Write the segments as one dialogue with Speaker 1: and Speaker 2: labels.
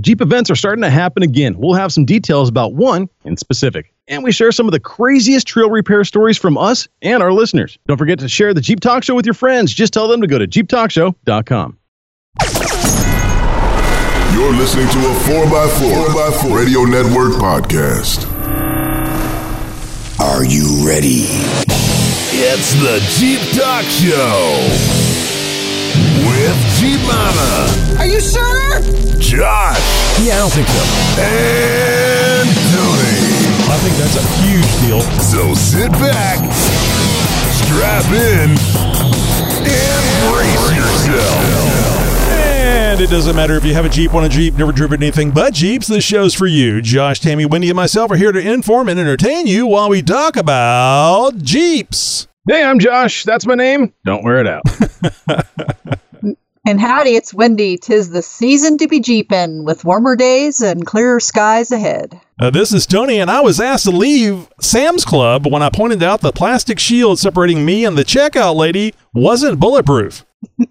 Speaker 1: Jeep events are starting to happen again. We'll have some details about one in specific. And we share some of the craziest trail repair stories from us and our listeners. Don't forget to share the Jeep Talk Show with your friends. Just tell them to go to jeeptalkshow.com.
Speaker 2: You're listening to a 4x4, 4x4 Radio Network podcast.
Speaker 3: Are you ready?
Speaker 2: It's the Jeep Talk Show with Jeep Mama,
Speaker 4: Are you sure?
Speaker 2: Josh,
Speaker 5: Yeah, I don't think so.
Speaker 2: and Tony.
Speaker 5: I think that's a huge deal.
Speaker 2: So sit back, strap in, and brace yourself.
Speaker 5: And it doesn't matter if you have a Jeep, want a Jeep, never driven anything but Jeeps, this show's for you. Josh, Tammy, Wendy, and myself are here to inform and entertain you while we talk about Jeeps.
Speaker 1: Hey, I'm Josh. That's my name. Don't wear it out.
Speaker 4: And howdy, it's Wendy. Tis the season to be jeeping with warmer days and clearer skies ahead.
Speaker 5: Uh, this is Tony, and I was asked to leave Sam's Club when I pointed out the plastic shield separating me and the checkout lady wasn't bulletproof.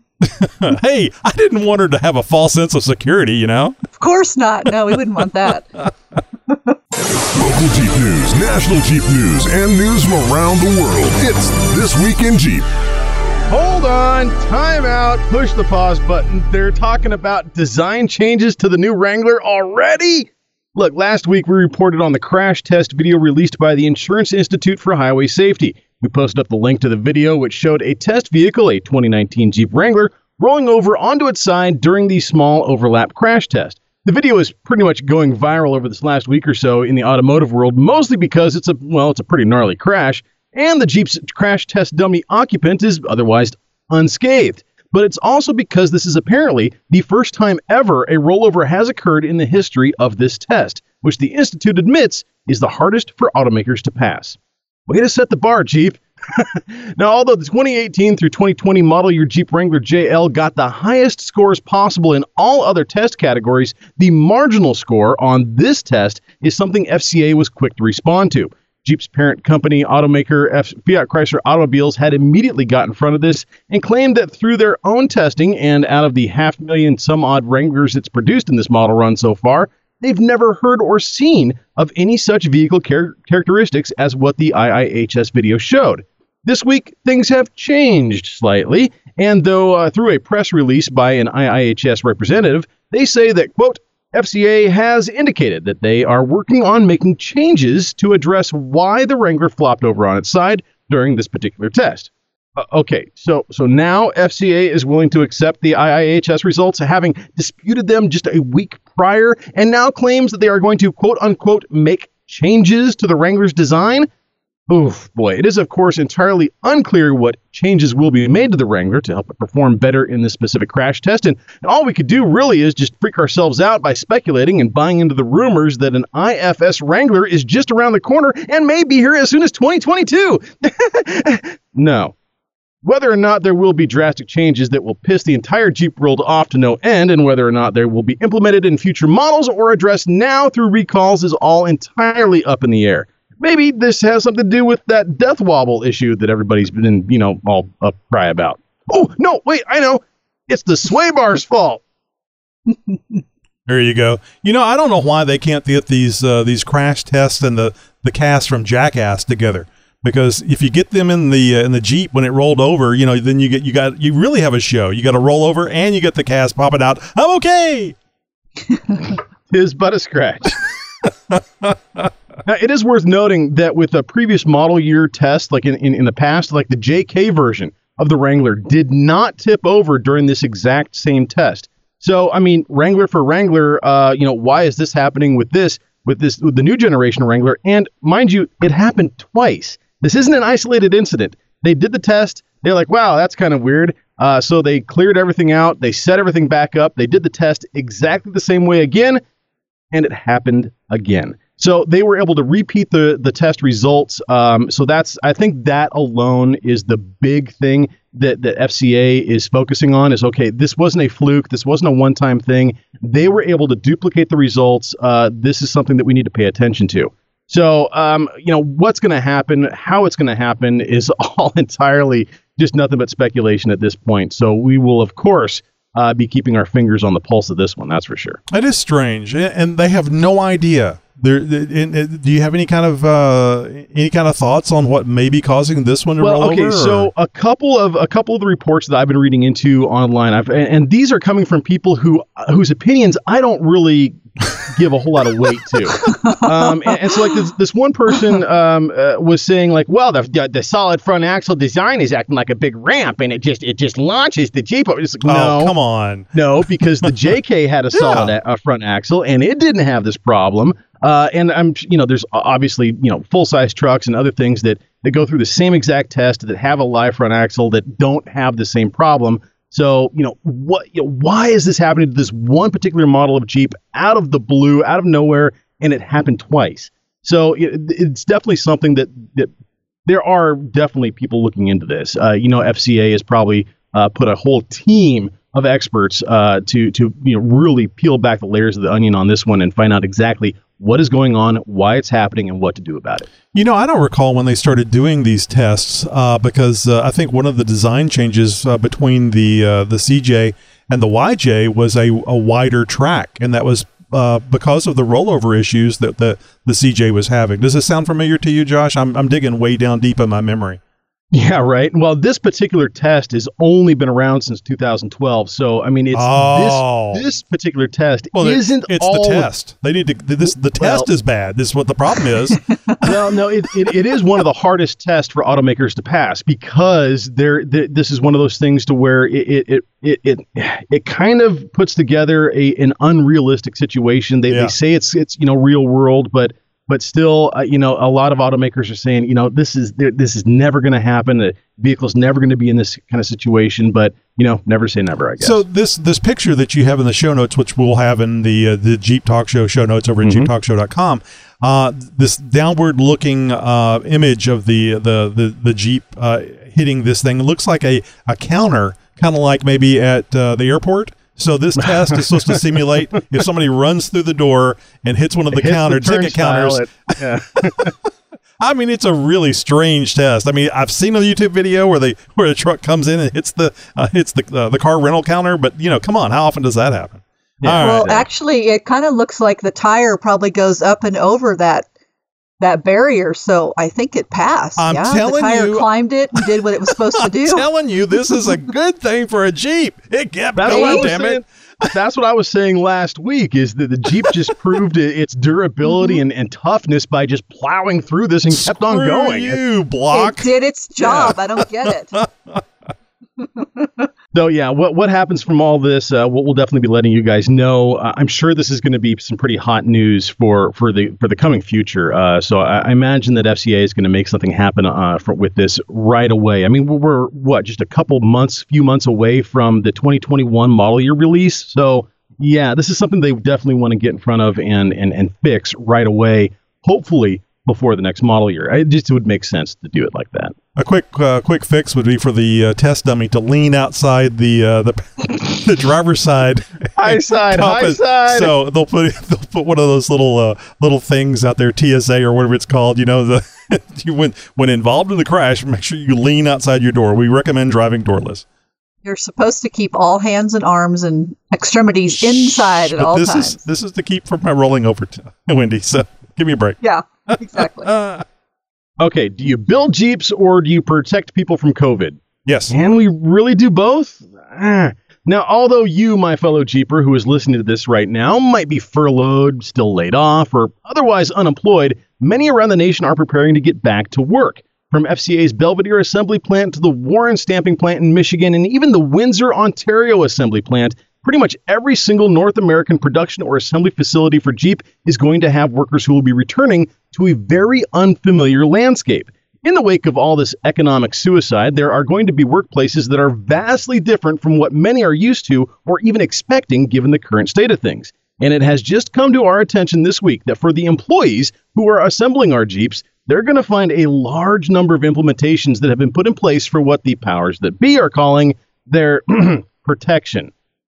Speaker 5: hey, I didn't want her to have a false sense of security, you know?
Speaker 4: Of course not. No, we wouldn't want that.
Speaker 2: Local Jeep news, national Jeep news, and news from around the world. It's This Week in Jeep.
Speaker 1: Hold on, time out, push the pause button. They're talking about design changes to the new Wrangler already? Look, last week we reported on the crash test video released by the Insurance Institute for Highway Safety. We posted up the link to the video, which showed a test vehicle, a 2019 Jeep Wrangler, rolling over onto its side during the small overlap crash test. The video is pretty much going viral over this last week or so in the automotive world, mostly because it's a well, it's a pretty gnarly crash, and the Jeep's crash test dummy occupant is otherwise unscathed. But it's also because this is apparently the first time ever a rollover has occurred in the history of this test, which the Institute admits is the hardest for automakers to pass. Way to set the bar, Jeep. now, although the 2018 through 2020 model year Jeep Wrangler JL got the highest scores possible in all other test categories, the marginal score on this test is something FCA was quick to respond to. Jeep's parent company, automaker F- Fiat Chrysler Automobiles, had immediately got in front of this and claimed that through their own testing and out of the half million some odd Wranglers it's produced in this model run so far, they've never heard or seen of any such vehicle char- characteristics as what the IIHS video showed. This week, things have changed slightly, and though uh, through a press release by an IIHS representative, they say that, quote, FCA has indicated that they are working on making changes to address why the Wrangler flopped over on its side during this particular test. Uh, okay, so so now FCA is willing to accept the IIHS results, having disputed them just a week prior, and now claims that they are going to quote unquote make changes to the Wrangler's design. Oof, boy, it is of course entirely unclear what changes will be made to the Wrangler to help it perform better in this specific crash test, and all we could do really is just freak ourselves out by speculating and buying into the rumors that an IFS Wrangler is just around the corner and may be here as soon as 2022. no. Whether or not there will be drastic changes that will piss the entire Jeep world off to no end, and whether or not they will be implemented in future models or addressed now through recalls, is all entirely up in the air. Maybe this has something to do with that death wobble issue that everybody's been, you know, all up cry about. Oh, no, wait, I know. It's the sway bar's fault.
Speaker 5: There you go. You know, I don't know why they can't get these uh, these crash tests and the the cast from Jackass together. Because if you get them in the uh, in the Jeep when it rolled over, you know, then you get you got you really have a show. You got a rollover and you get the cast popping out. I'm okay.
Speaker 1: Tis but a scratch. now, it is worth noting that with a previous model year test, like in, in, in the past, like the JK version of the Wrangler did not tip over during this exact same test. So, I mean, Wrangler for Wrangler, uh, you know, why is this happening with this, with this, with the new generation Wrangler? And mind you, it happened twice. This isn't an isolated incident. They did the test. They're like, wow, that's kind of weird. Uh, so they cleared everything out. They set everything back up. They did the test exactly the same way again, and it happened again. So they were able to repeat the the test results. Um, so that's I think that alone is the big thing that that FCA is focusing on. Is okay. This wasn't a fluke. This wasn't a one time thing. They were able to duplicate the results. Uh, this is something that we need to pay attention to. So, um, you know, what's going to happen, how it's going to happen is all entirely just nothing but speculation at this point. So, we will, of course, uh, be keeping our fingers on the pulse of this one. That's for sure.
Speaker 5: It is strange, and they have no idea. There, and do you have any kind of uh, any kind of thoughts on what may be causing this one to roll
Speaker 1: Well, okay,
Speaker 5: over?
Speaker 1: so a couple of a couple of the reports that I've been reading into online, I've and, and these are coming from people who whose opinions I don't really give a whole lot of weight to. Um, and, and so, like this, this one person um, uh, was saying, like, well, the, the the solid front axle design is acting like a big ramp, and it just it just launches the Jeep. I was like,
Speaker 5: oh,
Speaker 1: no,
Speaker 5: come on.
Speaker 1: no, because the JK had a solid a- a front axle and it didn't have this problem. Uh, and I'm, you know, there's obviously, you know, full size trucks and other things that, that go through the same exact test that have a live front axle that don't have the same problem. So, you know, what, you know, why is this happening to this one particular model of Jeep out of the blue, out of nowhere, and it happened twice? So it, it's definitely something that that there are definitely people looking into this. Uh, you know, FCA has probably uh, put a whole team of experts uh, to to you know really peel back the layers of the onion on this one and find out exactly what is going on, why it's happening, and what to do about it.
Speaker 5: You know, I don't recall when they started doing these tests uh, because uh, I think one of the design changes uh, between the uh, the CJ and the YJ was a, a wider track, and that was uh, because of the rollover issues that the, the CJ was having. Does this sound familiar to you, Josh? I'm, I'm digging way down deep in my memory.
Speaker 1: Yeah, right. Well, this particular test has only been around since 2012, so I mean, it's
Speaker 5: Oh.
Speaker 1: this this particular test
Speaker 5: Well,
Speaker 1: isn't
Speaker 5: it's
Speaker 1: all
Speaker 5: the test. They need to. This the
Speaker 1: Well-
Speaker 5: test is bad. This is what the problem is.
Speaker 1: well, no, it, it, it is one of the hardest tests for automakers to pass because there this is one of those things to where it it it it, it, it kind of puts together a an unrealistic situation. They,
Speaker 5: Yeah.
Speaker 1: they say it's it's you know real world, but but still, uh, you know, a lot of automakers are saying, you know, this is this is never going to happen. The vehicle's never going to be in this kind of situation. But you know, never say never. I guess.
Speaker 5: So this this picture that you have in the show notes, which we'll have in the uh, the Jeep Talk Show show notes over at
Speaker 1: Mhm.
Speaker 5: jeeptalkshow.com, uh, this downward looking uh, image of the the the, the Jeep uh, hitting this thing looks like a, a counter, kind of like maybe at uh, the airport. So this test is supposed to simulate if somebody runs through the door and hits one of the
Speaker 1: Hits
Speaker 5: counter ticket counters.
Speaker 1: at- yeah.
Speaker 5: I mean, it's a really strange test. I mean, I've seen a YouTube video where they where a truck comes in and hits the uh, hits the uh, the car rental counter, but you know, come on, how often does that happen?
Speaker 1: Yeah.
Speaker 5: All right.
Speaker 4: Well, actually, it kind of looks like the tire probably goes up and over that that barrier, so I think it passed.
Speaker 5: I'm
Speaker 4: yeah,
Speaker 5: telling
Speaker 4: the tire
Speaker 5: you-
Speaker 4: climbed it and did what it was supposed to do.
Speaker 5: I'm telling you, this is a good thing for a Jeep. It kept
Speaker 1: That's
Speaker 5: going, damn
Speaker 1: saying.
Speaker 5: it.
Speaker 1: That's what I was saying last week. Is that the Jeep just proved its durability mm-hmm. and, and toughness by just plowing through this and kept on going.
Speaker 5: You block.
Speaker 4: It did its job. I don't get it.
Speaker 1: So yeah, what what happens from all this? Uh, we'll, we'll definitely be letting you guys know. Uh, I'm sure this is going to be some pretty hot news for for the for the coming future. Uh, so I, I imagine that FCA is going to make something happen uh, for, with this right away. I mean, we're, we're what just a couple months, few months away from the 2021 model year release. So yeah, this is something they definitely want to get in front of and and and fix right away. Hopefully before the next model year. It just would make sense to do it like that.
Speaker 5: A quick uh, quick fix would be for the uh, test dummy to lean outside the uh, the the driver's side.
Speaker 1: High side, high
Speaker 5: compass.
Speaker 1: side.
Speaker 5: So they'll put they'll put one of those little uh, little things out there, TSA or whatever it's called. You know, the you when when involved in the crash, make sure you lean outside your door. We recommend driving doorless.
Speaker 4: You're supposed to keep all hands and arms and extremities inside at
Speaker 5: But
Speaker 4: all
Speaker 5: this
Speaker 4: times.
Speaker 5: is this is to keep from my rolling over, to Wendy. So give me a break.
Speaker 4: yeah, exactly.
Speaker 1: Okay, do you build Jeeps or do you protect people from COVID?
Speaker 5: yes.
Speaker 1: Can we really do both? Ah. Now, although you, my fellow Jeeper who is listening to this right now, might be furloughed, still laid off, or otherwise unemployed, many around the nation are preparing to get back to work. From FCA's Belvidere Assembly Plant to the Warren Stamping Plant in Michigan and even the Windsor, Ontario Assembly Plant, pretty much every single North American production or assembly facility for Jeep is going to have workers who will be returning to a very unfamiliar landscape. In the wake of all this economic suicide, there are going to be workplaces that are vastly different from what many are used to or even expecting given the current state of things. And it has just come to our attention this week that for the employees who are assembling our Jeeps, they're going to find a large number of implementations that have been put in place for what the powers that be are calling their protection.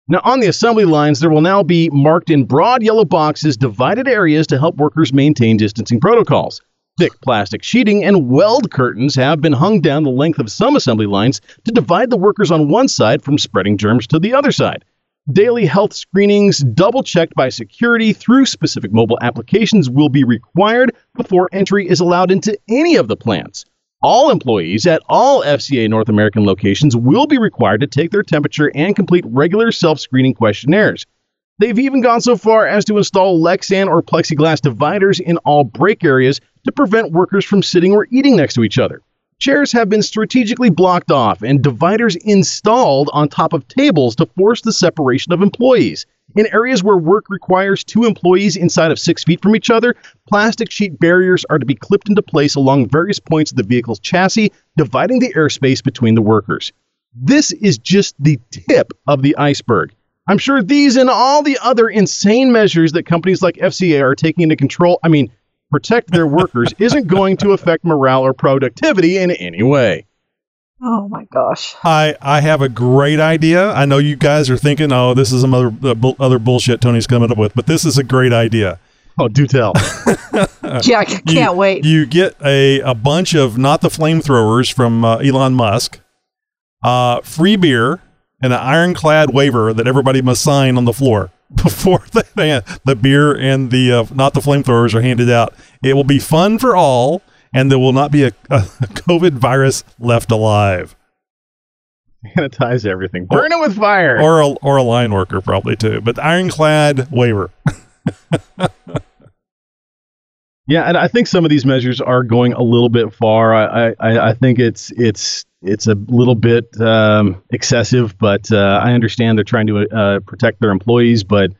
Speaker 1: Now, on the assembly lines, there will now be marked in broad yellow boxes divided areas to help workers maintain distancing protocols. Thick plastic sheeting and weld curtains have been hung down the length of some assembly lines to divide the workers on one side from spreading germs to the other side. Daily health screenings, double checked by security through specific mobile applications, will be required before entry is allowed into any of the plants. All employees at all FCA North American locations will be required to take their temperature and complete regular self screening questionnaires. They've even gone so far as to install Lexan or plexiglass dividers in all break areas to prevent workers from sitting or eating next to each other. Chairs have been strategically blocked off and dividers installed on top of tables to force the separation of employees. In areas where work requires two employees inside of six feet from each other, plastic sheet barriers are to be clipped into place along various points of the vehicle's chassis, dividing the airspace between the workers. This is just the tip of the iceberg. I'm sure these and all the other insane measures that companies like FCA are taking to control, I mean, protect their workers isn't going to affect morale or productivity in any way.
Speaker 4: Oh my gosh.
Speaker 5: I, I have a great idea. I know you guys are thinking, oh, this is some other, uh, bu- other bullshit Tony's coming up with, but this is a great idea.
Speaker 1: Oh, do tell.
Speaker 4: Yeah, I c-
Speaker 5: You-
Speaker 4: can't wait.
Speaker 5: You get a, a bunch of not the flamethrowers from uh, Elon Musk, uh, free beer, and an ironclad waiver that everybody must sign on the floor before the, the beer and the uh, not the flamethrowers are handed out. It will be fun for all, and there will not be a, a COVID virus left alive.
Speaker 1: Sanitize everything. Burn it with fire.
Speaker 5: Or a, or a line worker, probably too. But ironclad waiver.
Speaker 1: Yeah, and I think some of these measures are going a little bit far. I I, I think it's it's it's a little bit um, excessive, but uh, I understand they're trying to uh, protect their employees. But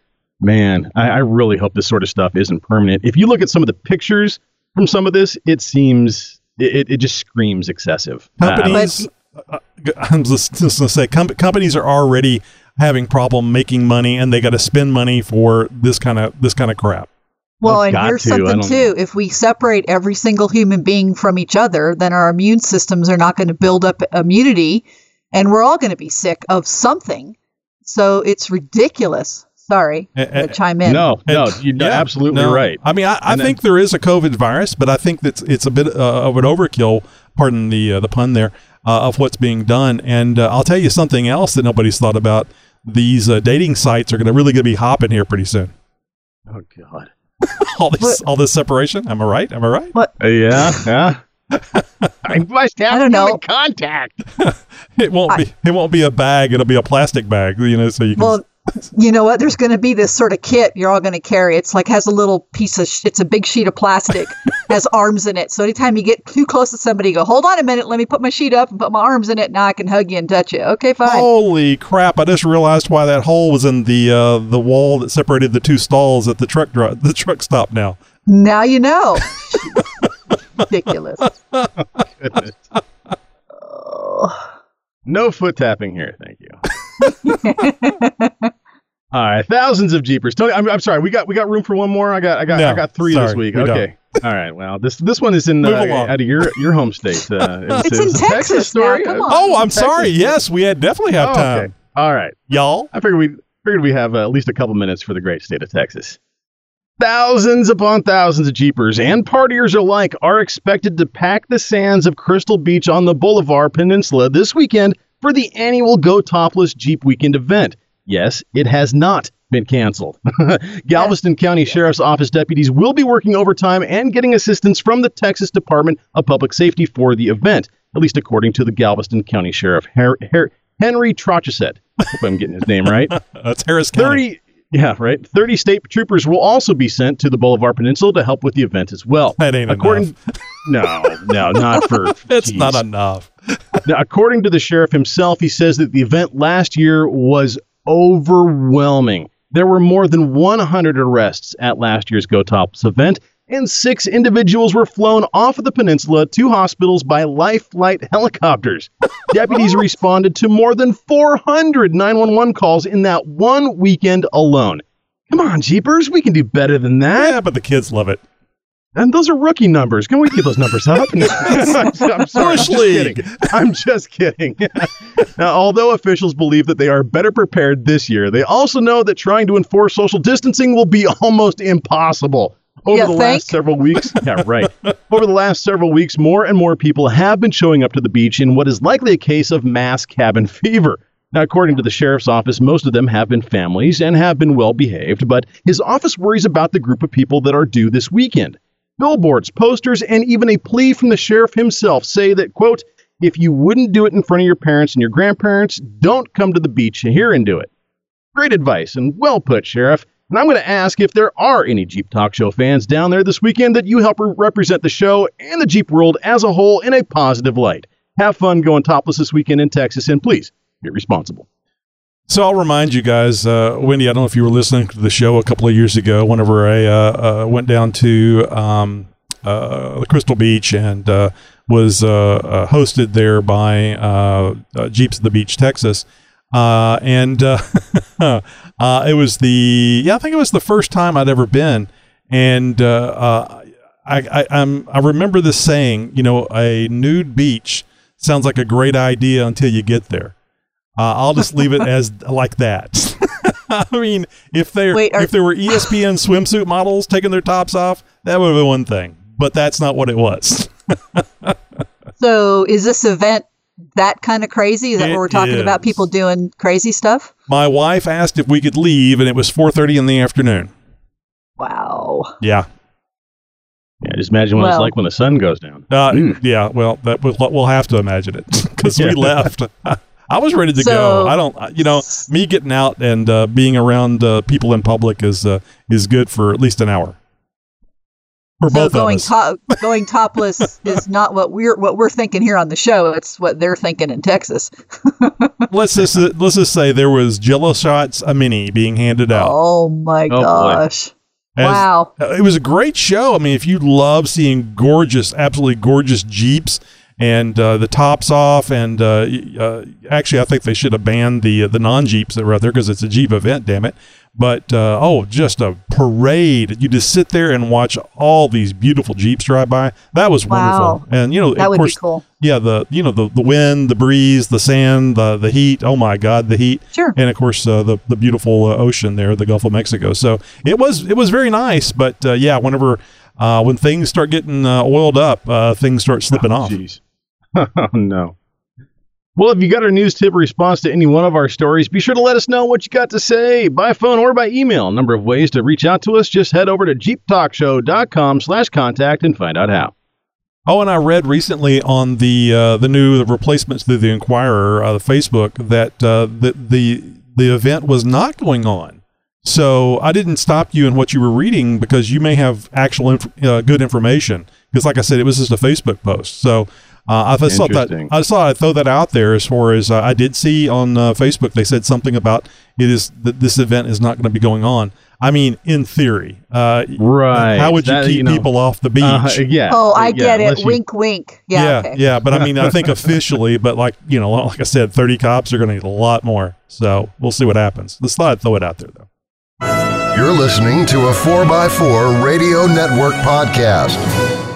Speaker 1: man, I, I really hope this sort of stuff isn't permanent. If you look at some of the pictures from some of this, it seems it, it just screams excessive. Uh,
Speaker 5: companies uh, i'm just, just going to say com- companies are already having problem making money and they got to spend money for this kind of this kind of crap
Speaker 4: Well,
Speaker 1: I've
Speaker 4: and
Speaker 1: got
Speaker 4: here's
Speaker 1: to,
Speaker 4: something
Speaker 1: don't
Speaker 4: too. If we separate every single human being from each other, then our immune systems are not going to build up immunity and we're all going to be sick of something. So it's ridiculous. Sorry to chime in.
Speaker 1: no, no, you're
Speaker 5: yeah,
Speaker 1: absolutely
Speaker 5: no.
Speaker 1: right.
Speaker 5: i mean i, I
Speaker 1: And then-
Speaker 5: think there is a covid virus but i think that's it's a bit uh, of an overkill pardon the uh, the pun there uh, of what's being done and uh, i'll tell you something else that nobody's thought about these uh, dating sites are going to really going to be hopping here pretty soon
Speaker 1: Oh God.
Speaker 5: all this
Speaker 4: What-
Speaker 5: all this separation am i right am i right
Speaker 1: Uh, yeah, yeah. I must have
Speaker 4: I don't know.
Speaker 1: contact.
Speaker 5: it won't be it won't be a bag it'll be a plastic bag you know so you can
Speaker 4: Well, you know what? There's going to be this sort of kit you're all going to carry. It's like has a little piece of, sh- it's a big sheet of plastic, has arms in it. So anytime you get too close to somebody, you go, hold on a minute, let me put my sheet up and put my arms in it. Now I can hug you and touch you. Okay, fine.
Speaker 5: Holy crap! I just realized why that hole was in the uh, the wall that separated the two stalls at the truck dri- the truck stop. Now,
Speaker 4: Now you know. Ridiculous.
Speaker 1: Goodness. No foot tapping here, thank you. All right, thousands of jeepers. Tony, I'm, I'm sorry. We got we got room for one more. I got I got
Speaker 5: No,
Speaker 1: I got three this week.
Speaker 5: we don't.
Speaker 1: Okay. All right. Well, this this one is in uh, out of your your home state. Uh, it was-
Speaker 4: It's
Speaker 1: it
Speaker 4: in
Speaker 1: a
Speaker 4: Texas now,
Speaker 1: story.
Speaker 4: come on.
Speaker 5: oh, I'm
Speaker 1: Texas.
Speaker 5: sorry. Yes, we had definitely have
Speaker 1: Oh,
Speaker 5: time,
Speaker 1: okay. All right.
Speaker 5: y'all.
Speaker 1: I figured we figured we have uh, at least a couple minutes for the great state of Texas. Thousands upon thousands of Jeepers and partiers alike are expected to pack the sands of Crystal Beach on the Bolivar Peninsula this weekend for the annual Go Topless Jeep Weekend event. Yes, it has not been canceled. Galveston County Sheriff's Office deputies will be working overtime and getting assistance from the Texas Department of Public Safety for the event, at least according to the Galveston County Sheriff Her- Her- Henry Trochesset. Hope I'm getting his name right.
Speaker 5: That's Harris County.
Speaker 1: 30 yeah right 30 state troopers will also be sent to the Bolivar peninsula to help with the event as well
Speaker 5: That ain't
Speaker 1: according no no not for
Speaker 5: It's
Speaker 1: geez.
Speaker 5: not enough.
Speaker 1: Now, according to the sheriff himself he says that the event last year was overwhelming there were more than 100 arrests at last year's go tops event and six individuals were flown off of the peninsula to hospitals by life flight helicopters. Deputies responded to more than 400 911 calls in that one weekend alone. Come on, Jeepers, we can do better than that.
Speaker 5: Yeah, but the kids love it.
Speaker 1: And those are rookie numbers. Can we get those numbers up? I'm, I'm sorry. I'm just kidding. I'm just kidding. now, although officials believe that they are better prepared this year, they also know that trying to enforce social distancing will be almost impossible. Over
Speaker 4: You
Speaker 1: the
Speaker 4: think?
Speaker 1: last several weeks, yeah, right. Over the last several weeks, more and more people have been showing up to the beach in what is likely a case of mass cabin fever. Now, according to the sheriff's office, most of them have been families and have been well behaved, but his office worries about the group of people that are due this weekend. Billboards, posters, and even a plea from the sheriff himself say that, quote, if you wouldn't do it in front of your parents and your grandparents, don't come to the beach here and do it. Great advice and well put, Sheriff. And I'm going to ask if there are any Jeep Talk Show fans down there this weekend that you help represent the show and the Jeep world as a whole in a positive light. Have fun going topless this weekend in Texas, and please be responsible.
Speaker 5: So I'll remind you guys, uh, Wendy. I don't know if you were listening to the show a couple of years ago. Whenever I uh, uh, went down to um, uh, Crystal Beach and uh, was uh, hosted there by Jeeps of the Beach, Texas, uh, and uh, uh, it was the yeah, I think it was the first time I'd ever been, and uh, uh, I I, I'm, I remember this saying, you know, a nude beach sounds like a great idea until you get there. Uh, I'll just leave it as like that. I mean, if there
Speaker 4: Wait, are-
Speaker 5: if there were ESPN swimsuit models taking their tops off, that would have been one thing. But that's not what it was.
Speaker 4: So is this event that kind of crazy? Is that
Speaker 5: It
Speaker 4: what we're talking about? People doing crazy stuff?
Speaker 5: My wife asked if we could leave, and it was 4:30 in the afternoon.
Speaker 4: Wow.
Speaker 5: Yeah,
Speaker 1: Yeah, just imagine what it's like when the sun goes down.
Speaker 5: uh,
Speaker 1: Mm.
Speaker 5: yeah. Well, that we'll, we'll have to imagine it because
Speaker 1: Yeah.
Speaker 5: we left. I was ready to
Speaker 4: So-
Speaker 5: go. I don't, you know, me getting out and uh, being around uh, people in public is uh, is good for at least an hour for
Speaker 4: So
Speaker 5: both of
Speaker 4: going
Speaker 5: us.
Speaker 4: top, going topless is not what we're what we're thinking here on the show. It's what they're thinking in Texas.
Speaker 5: let's just let's just say there was Jello shots a mini being handed out.
Speaker 4: Oh my
Speaker 1: boy.
Speaker 4: gosh!
Speaker 5: As-
Speaker 4: wow.
Speaker 5: Uh, It was a great show. I mean, if you love seeing gorgeous, absolutely gorgeous Jeeps and uh, the tops off, and uh, uh, actually, I think they should have banned the the non Jeeps that were out there because it's a Jeep event. Damn it! But uh, oh, just a parade! You just sit there and watch all these beautiful Jeeps drive by. That was
Speaker 4: Wow.
Speaker 5: wonderful. And you know,
Speaker 4: That
Speaker 5: of
Speaker 4: would
Speaker 5: course,
Speaker 4: be cool.
Speaker 5: yeah, the you know the the wind, the breeze, the sand, the the heat. Oh my God, the heat
Speaker 4: Sure.
Speaker 5: and of course uh, the the beautiful uh, ocean there, the Gulf of Mexico. So it was it was very nice, but uh, yeah, whenever uh, when things start getting uh, oiled up, uh, things start slipping off.
Speaker 1: Jeez. oh, no. Well, if you got a news tip or response to any one of our stories, be sure to let us know what you got to say by phone or by email. A number of ways to reach out to us. Just head over to jeeptalkshow.com slash contact and find out how.
Speaker 5: Oh, and I read recently on the uh, the new replacements to the Inquirer, uh, the Facebook, that uh, the the the event was not going on. So I didn't stop you in what you were reading because you may have actual inf- uh, good information. Because, like I said, it was just a Facebook post. So uh, I just thought that I just thought I'd throw that out there. As far as uh, I did see on uh, Facebook, they said something about it is that this event is not going to be going on. I mean, in theory, uh,
Speaker 1: Right.
Speaker 5: How would you
Speaker 1: That,
Speaker 5: keep
Speaker 1: you know,
Speaker 5: people off the beach?
Speaker 1: Uh, yeah.
Speaker 4: Oh, I
Speaker 1: Yeah,
Speaker 4: get it.
Speaker 1: you-
Speaker 4: wink, wink. Yeah.
Speaker 5: yeah,
Speaker 4: okay.
Speaker 5: yeah, but I mean, I think officially, but like you know, like I said, thirty cops are going to need a lot more. So we'll see what happens. Let's thought I'd throw it out there though.
Speaker 2: You're listening to a 4x4 Radio Network podcast.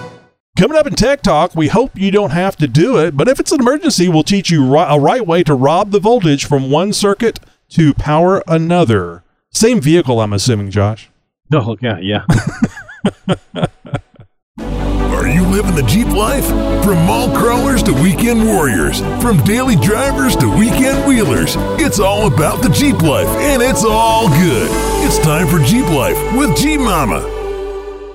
Speaker 5: Coming up in Tech Talk, we hope you don't have to do it, but if it's an emergency, we'll teach you ri- a right way to rob the voltage from one circuit to power another. Same vehicle, I'm assuming, Josh.
Speaker 1: Oh, yeah, yeah.
Speaker 2: Are you living the Jeep life? From mall crawlers to weekend warriors, from daily drivers to weekend wheelers, it's all about the Jeep life, and it's all good. It's time for Jeep Life with Jeep Mama.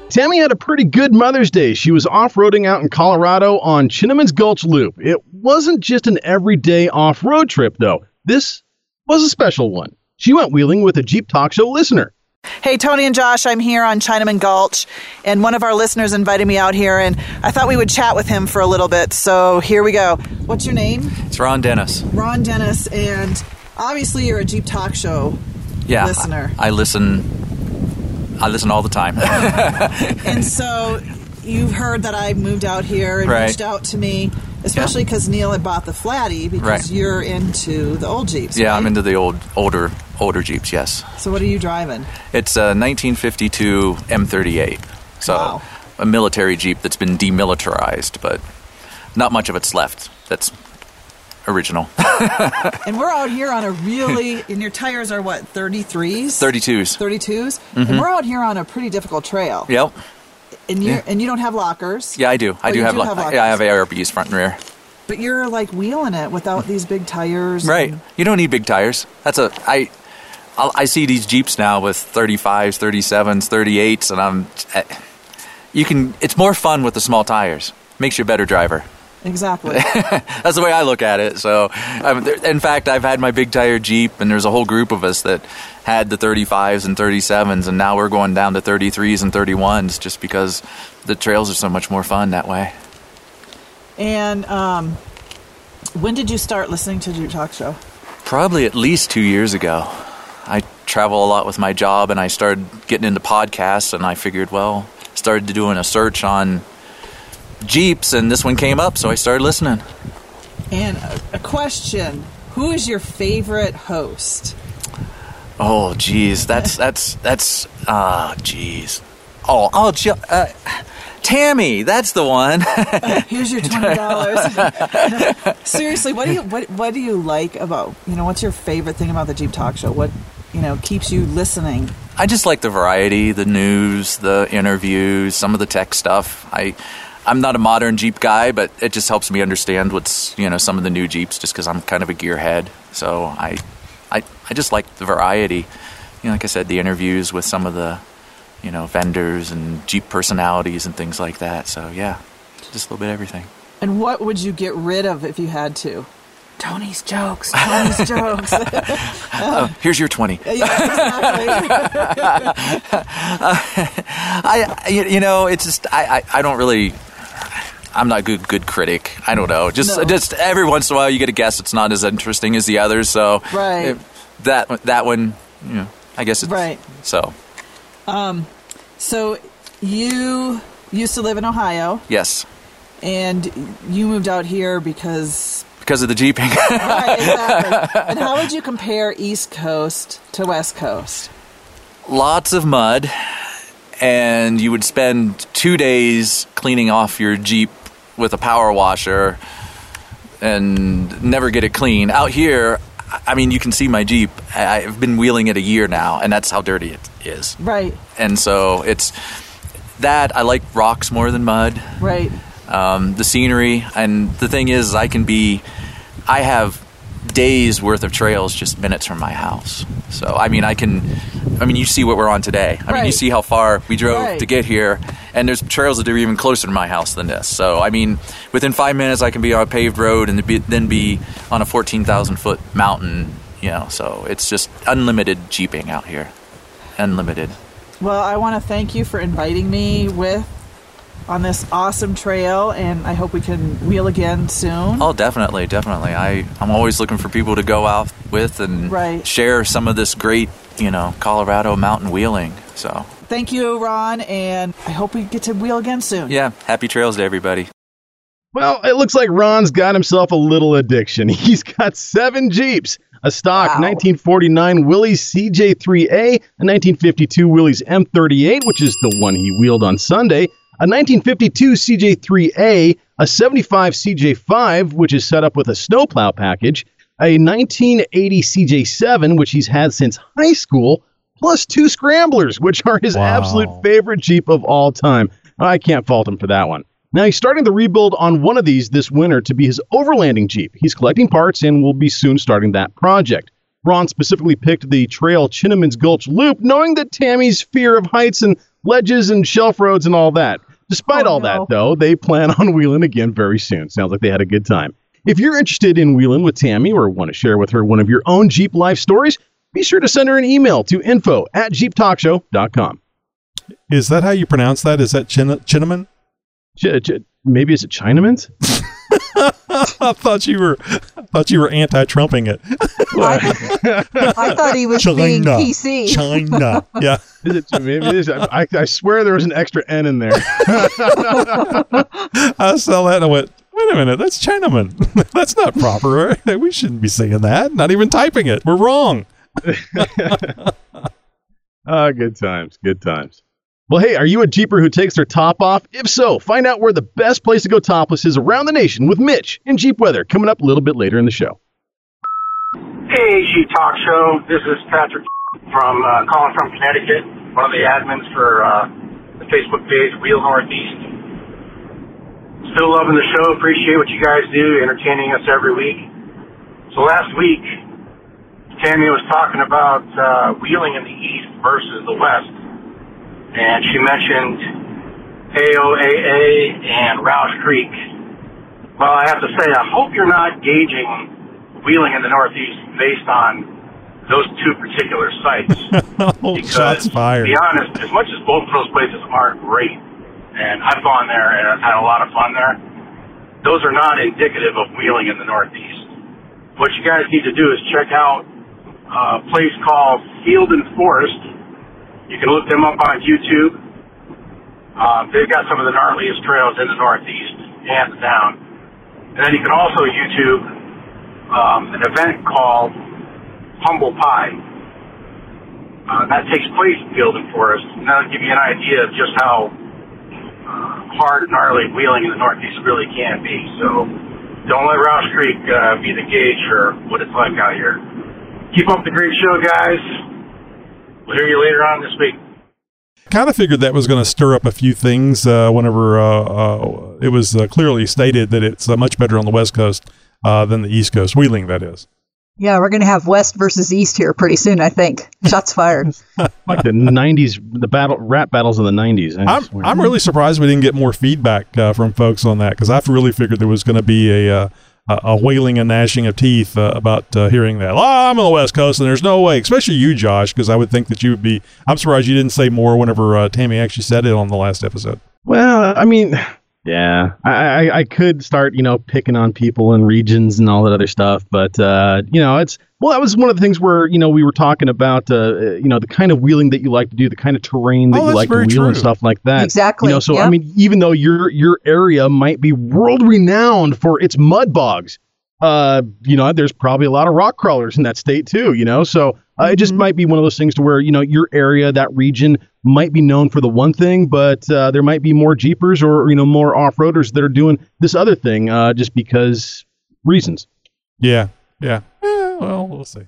Speaker 1: Tammy had a pretty good Mother's Day. She was off roading out in Colorado on Chinnaman's Gulch Loop. It wasn't just an everyday off road trip, though. This was a special one. She went wheeling with a Jeep Talk Show listener.
Speaker 3: Hey, Tony and Josh, I'm here on Chinaman Gulch, and one of our listeners invited me out here, and I thought we would chat with him for a little bit. So here we go. What's your name?
Speaker 6: It's Ron Dennis.
Speaker 3: Ron Dennis, and obviously you're a Jeep Talk Show
Speaker 6: Yeah,
Speaker 3: listener.
Speaker 6: I, I listen. I listen all the time.
Speaker 3: and so you've heard that I moved out here and
Speaker 6: Right.
Speaker 3: reached out to me, especially because Neil had bought the Flatty because
Speaker 6: Right.
Speaker 3: you're into the old Jeeps.
Speaker 6: yeah,
Speaker 3: right?
Speaker 6: I'm into the old, older, older Jeeps. Yes,
Speaker 3: So what are you driving?
Speaker 6: it's a 1952 M38. So
Speaker 3: Wow.
Speaker 6: a military Jeep that's been demilitarized, but not much of it's left. That's original.
Speaker 3: And we're out here on a really, and your tires are what, 33s?
Speaker 6: 32s.
Speaker 3: 32s?
Speaker 6: Mm-hmm.
Speaker 3: And we're out here on a pretty difficult trail.
Speaker 6: Yep.
Speaker 3: And you
Speaker 6: Yeah.
Speaker 3: and you don't have lockers.
Speaker 6: Yeah, I do. I
Speaker 3: Oh,
Speaker 6: do have,
Speaker 3: do
Speaker 6: like,
Speaker 3: have
Speaker 6: yeah, I have
Speaker 3: lockers.
Speaker 6: ARBs front and rear.
Speaker 3: But you're like wheeling it without these big tires.
Speaker 6: Right.
Speaker 3: and-
Speaker 6: You don't need big tires. That's a I. I'll, I see these Jeeps now with 35s, 37s, 38s, and I'm. eh, You can. It's more fun with the small tires. Makes you a better driver.
Speaker 3: Exactly.
Speaker 6: That's the way I look at it. So, um, in fact, I've had my big tire Jeep, and there's a whole group of us that had the 35s and 37s, and now we're going down to 33s and 31s just because the trails are so much more fun that way.
Speaker 3: and um, when did you start listening to Jeep Talk Show?
Speaker 6: Probably at least two years ago. I travel a lot with my job, and I started getting into podcasts, and I figured, well, started doing a search on Jeeps, and this one came up, so I started listening.
Speaker 3: And a, question: Who is your favorite host?
Speaker 6: Oh, geez, that's that's that's ah, geez. Oh, oh, uh, Tammy, that's the one.
Speaker 3: Here's your twenty dollars. Seriously, what do you what what do you like about you know what's your favorite thing about the Jeep Talk Show? What you know keeps you listening?
Speaker 6: I just like the variety, the news, the interviews, some of the tech stuff. I I'm not a modern Jeep guy, but it just helps me understand what's you know some of the new Jeeps, just because I'm kind of a gearhead. So I I I just like the variety. You know, like I said, the interviews with some of the you know vendors and Jeep personalities and things like that. So yeah, just a little bit of everything.
Speaker 3: And what would you get rid of if you had to? Tony's jokes. Tony's jokes.
Speaker 6: Oh, here's your twenty.
Speaker 3: yeah, exactly.
Speaker 6: I you, you know it's just I, I I don't really. I'm not a good good critic. I don't know. Just
Speaker 3: No.
Speaker 6: just every once in a while you get a guess it's not as interesting as the others. So
Speaker 3: Right.
Speaker 6: it- that that one, you know, I guess it's
Speaker 3: Right.
Speaker 6: So um,
Speaker 3: So you used to live in Ohio,
Speaker 6: yes,
Speaker 3: and you moved out here because
Speaker 6: because of the jeeping.
Speaker 3: right, exactly. and how would you compare East Coast to West Coast?
Speaker 6: Lots of mud, and you would spend two days cleaning off your jeep with a power washer, and never get it clean. Out here. I mean, you can see my Jeep. I- I've been wheeling it a year now, and that's how dirty it is.
Speaker 3: Right,
Speaker 6: and so it's that I like rocks more than mud.
Speaker 3: right.
Speaker 6: Um, the scenery, and the thing is, I can be. I have days worth of trails just minutes from my house. So I mean, I can. I mean, you see what we're on today. I mean, you see how far we drove
Speaker 3: Right.
Speaker 6: to get here, and there's trails that are even closer to my house than this. So I mean, within five minutes, I can be on a paved road and be, then be on a fourteen thousand foot mountain. You know, so it's just unlimited jeeping out here, unlimited.
Speaker 3: Well, I want to thank you for inviting me with on this awesome trail, and I hope we can wheel again soon.
Speaker 6: Oh, definitely, definitely. I I'm always looking for people to go out with and
Speaker 3: Right.
Speaker 6: share some of this great, you know, Colorado mountain wheeling. So
Speaker 3: Thank you, Ron, and I hope we get to wheel again soon.
Speaker 6: yeah, happy trails to everybody.
Speaker 1: Well, it looks like Ron's got himself a little addiction. He's got seven Jeeps. A stock
Speaker 4: Wow.
Speaker 1: 1949 Willys CJ3A, a 1952 Willys M38, which is the one he wheeled on Sunday, a 1952 CJ3A, a 75 CJ5, which is set up with a snowplow package, a 1980 CJ7, which he's had since high school, plus two Scramblers, which are his
Speaker 5: Wow.
Speaker 1: absolute favorite Jeep of all time. I can't fault him for that one. Now he's starting the rebuild on one of these this winter to be his overlanding Jeep. He's collecting parts and will be soon starting that project. Ron specifically picked the trail Chinnaman's Gulch Loop, knowing that Tammy's fear of heights and ledges and shelf roads and all that. Despite
Speaker 4: Oh,
Speaker 1: all
Speaker 4: no.
Speaker 1: that, though, they plan on wheeling again very soon. Sounds like they had a good time. If you're interested in wheeling with Tammy or want to share with her one of your own Jeep life stories, be sure to send her an email to info at jeeptalkshow.com.
Speaker 5: Is that how you pronounce that? Is that Chin- Chinnaman?
Speaker 1: Ch- ch- maybe it's a Chinaman's?
Speaker 5: I thought you were, I thought you were anti-trumping it.
Speaker 4: I, I thought he was being
Speaker 5: China.
Speaker 4: PC.
Speaker 5: China. Yeah.
Speaker 1: Is it, maybe it is. I, I swear there was an extra N in there.
Speaker 5: I saw that and I went, wait a minute, that's Chinaman. that's not proper. We shouldn't be saying that. Not even typing it. We're wrong.
Speaker 1: Ah, good times, good times. Well, hey, are you a Jeeper who takes their top off? If so, find out where the best place to go topless is around the nation with Mitch in Jeep Weather coming up a little bit later in the show.
Speaker 7: Hey, Jeep Talk Show. This is Patrick from uh, calling from Connecticut, one of the admins for uh, the Facebook page, Wheel Northeast. Still loving the show. Appreciate what you guys do, entertaining us every week. So last week, Tammy was talking about uh, wheeling in the east versus the west, and she mentioned AOAA and Rausch Creek. Well, I have to say, I hope you're not gauging wheeling in the northeast based on those two particular sites.
Speaker 5: oh, shots
Speaker 7: to
Speaker 5: fired.
Speaker 7: be honest, as much as both of those places are great, and I've gone there and I've had a lot of fun there, those are not indicative of wheeling in the Northeast. What you guys need to do is check out a place called Field and Forest. You can look them up on YouTube. Um, they've got some of the gnarliest trails in the Northeast, hands down. And then you can also YouTube um, an event called Humble Pie. Uh, that takes place in Field and Forest, and that'll give you an idea of just how uh, hard, gnarly wheeling in the Northeast really can be. So don't let Rausch Creek uh, be the gauge for what it's like out here. Keep up the great show, guys. We'll hear you later on this week.
Speaker 5: kind of figured that was going to stir up a few things uh, whenever uh, uh, it was uh, clearly stated that it's uh, much better on the West Coast uh, than the East Coast, wheeling, that is.
Speaker 4: Yeah, we're going to have West versus East here pretty soon, I think. Shots fired.
Speaker 1: like the '90s, the battle rap battles of the '90s. I
Speaker 5: I'm. I'm really surprised we didn't get more feedback uh, from folks on that because I really figured there was going to be a, uh, a a wailing and gnashing of teeth uh, about uh, hearing that. Oh, I'm on the West Coast and there's no way, especially you, Josh, because I would think that you would be. I'm surprised you didn't say more whenever uh, Tammy actually said it on the last episode.
Speaker 1: Well, I mean, yeah, I, I I could start you know picking on people and regions and all that other stuff, but uh, you know it's well that was one of the things where you know we were talking about uh, you know the kind of wheeling that you like to do, the kind of terrain that
Speaker 5: Oh,
Speaker 1: you like to
Speaker 5: very
Speaker 1: wheel and stuff like that.
Speaker 4: Exactly,
Speaker 1: You know, so
Speaker 4: yeah.
Speaker 1: I mean, even though your your area might be world renowned for its mud bogs, uh, you know, there's probably a lot of rock crawlers in that state too, you know. So uh, it just might be one of those things to where you know your area, that region, might be known for the one thing, but uh, there might be more jeepers or you know more off-roaders that are doing this other thing uh, just because reasons.
Speaker 5: Yeah, yeah. Eh, well, we'll see.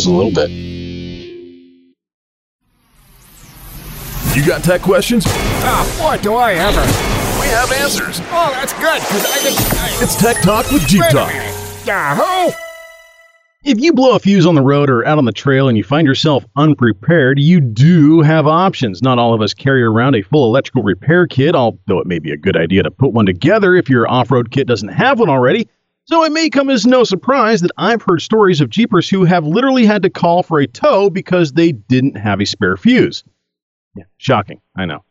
Speaker 8: a little bit?
Speaker 2: You got tech questions?
Speaker 9: Ah, oh, what do I ever.
Speaker 2: We have answers.
Speaker 9: Oh, that's good, because I didn't.
Speaker 2: It's Tech Talk with Jeep
Speaker 9: wait
Speaker 2: Talk.
Speaker 9: minute. Yahoo!
Speaker 1: If you blow a fuse on the road or out on the trail and you find yourself unprepared, you do have options. Not all of us carry around a full electrical repair kit, although it may be a good idea to put one together if your off road kit doesn't have one already. So it may come as no surprise that I've heard stories of Jeepers who have literally had to call for a tow because they didn't have a spare fuse. Yeah, shocking, I know.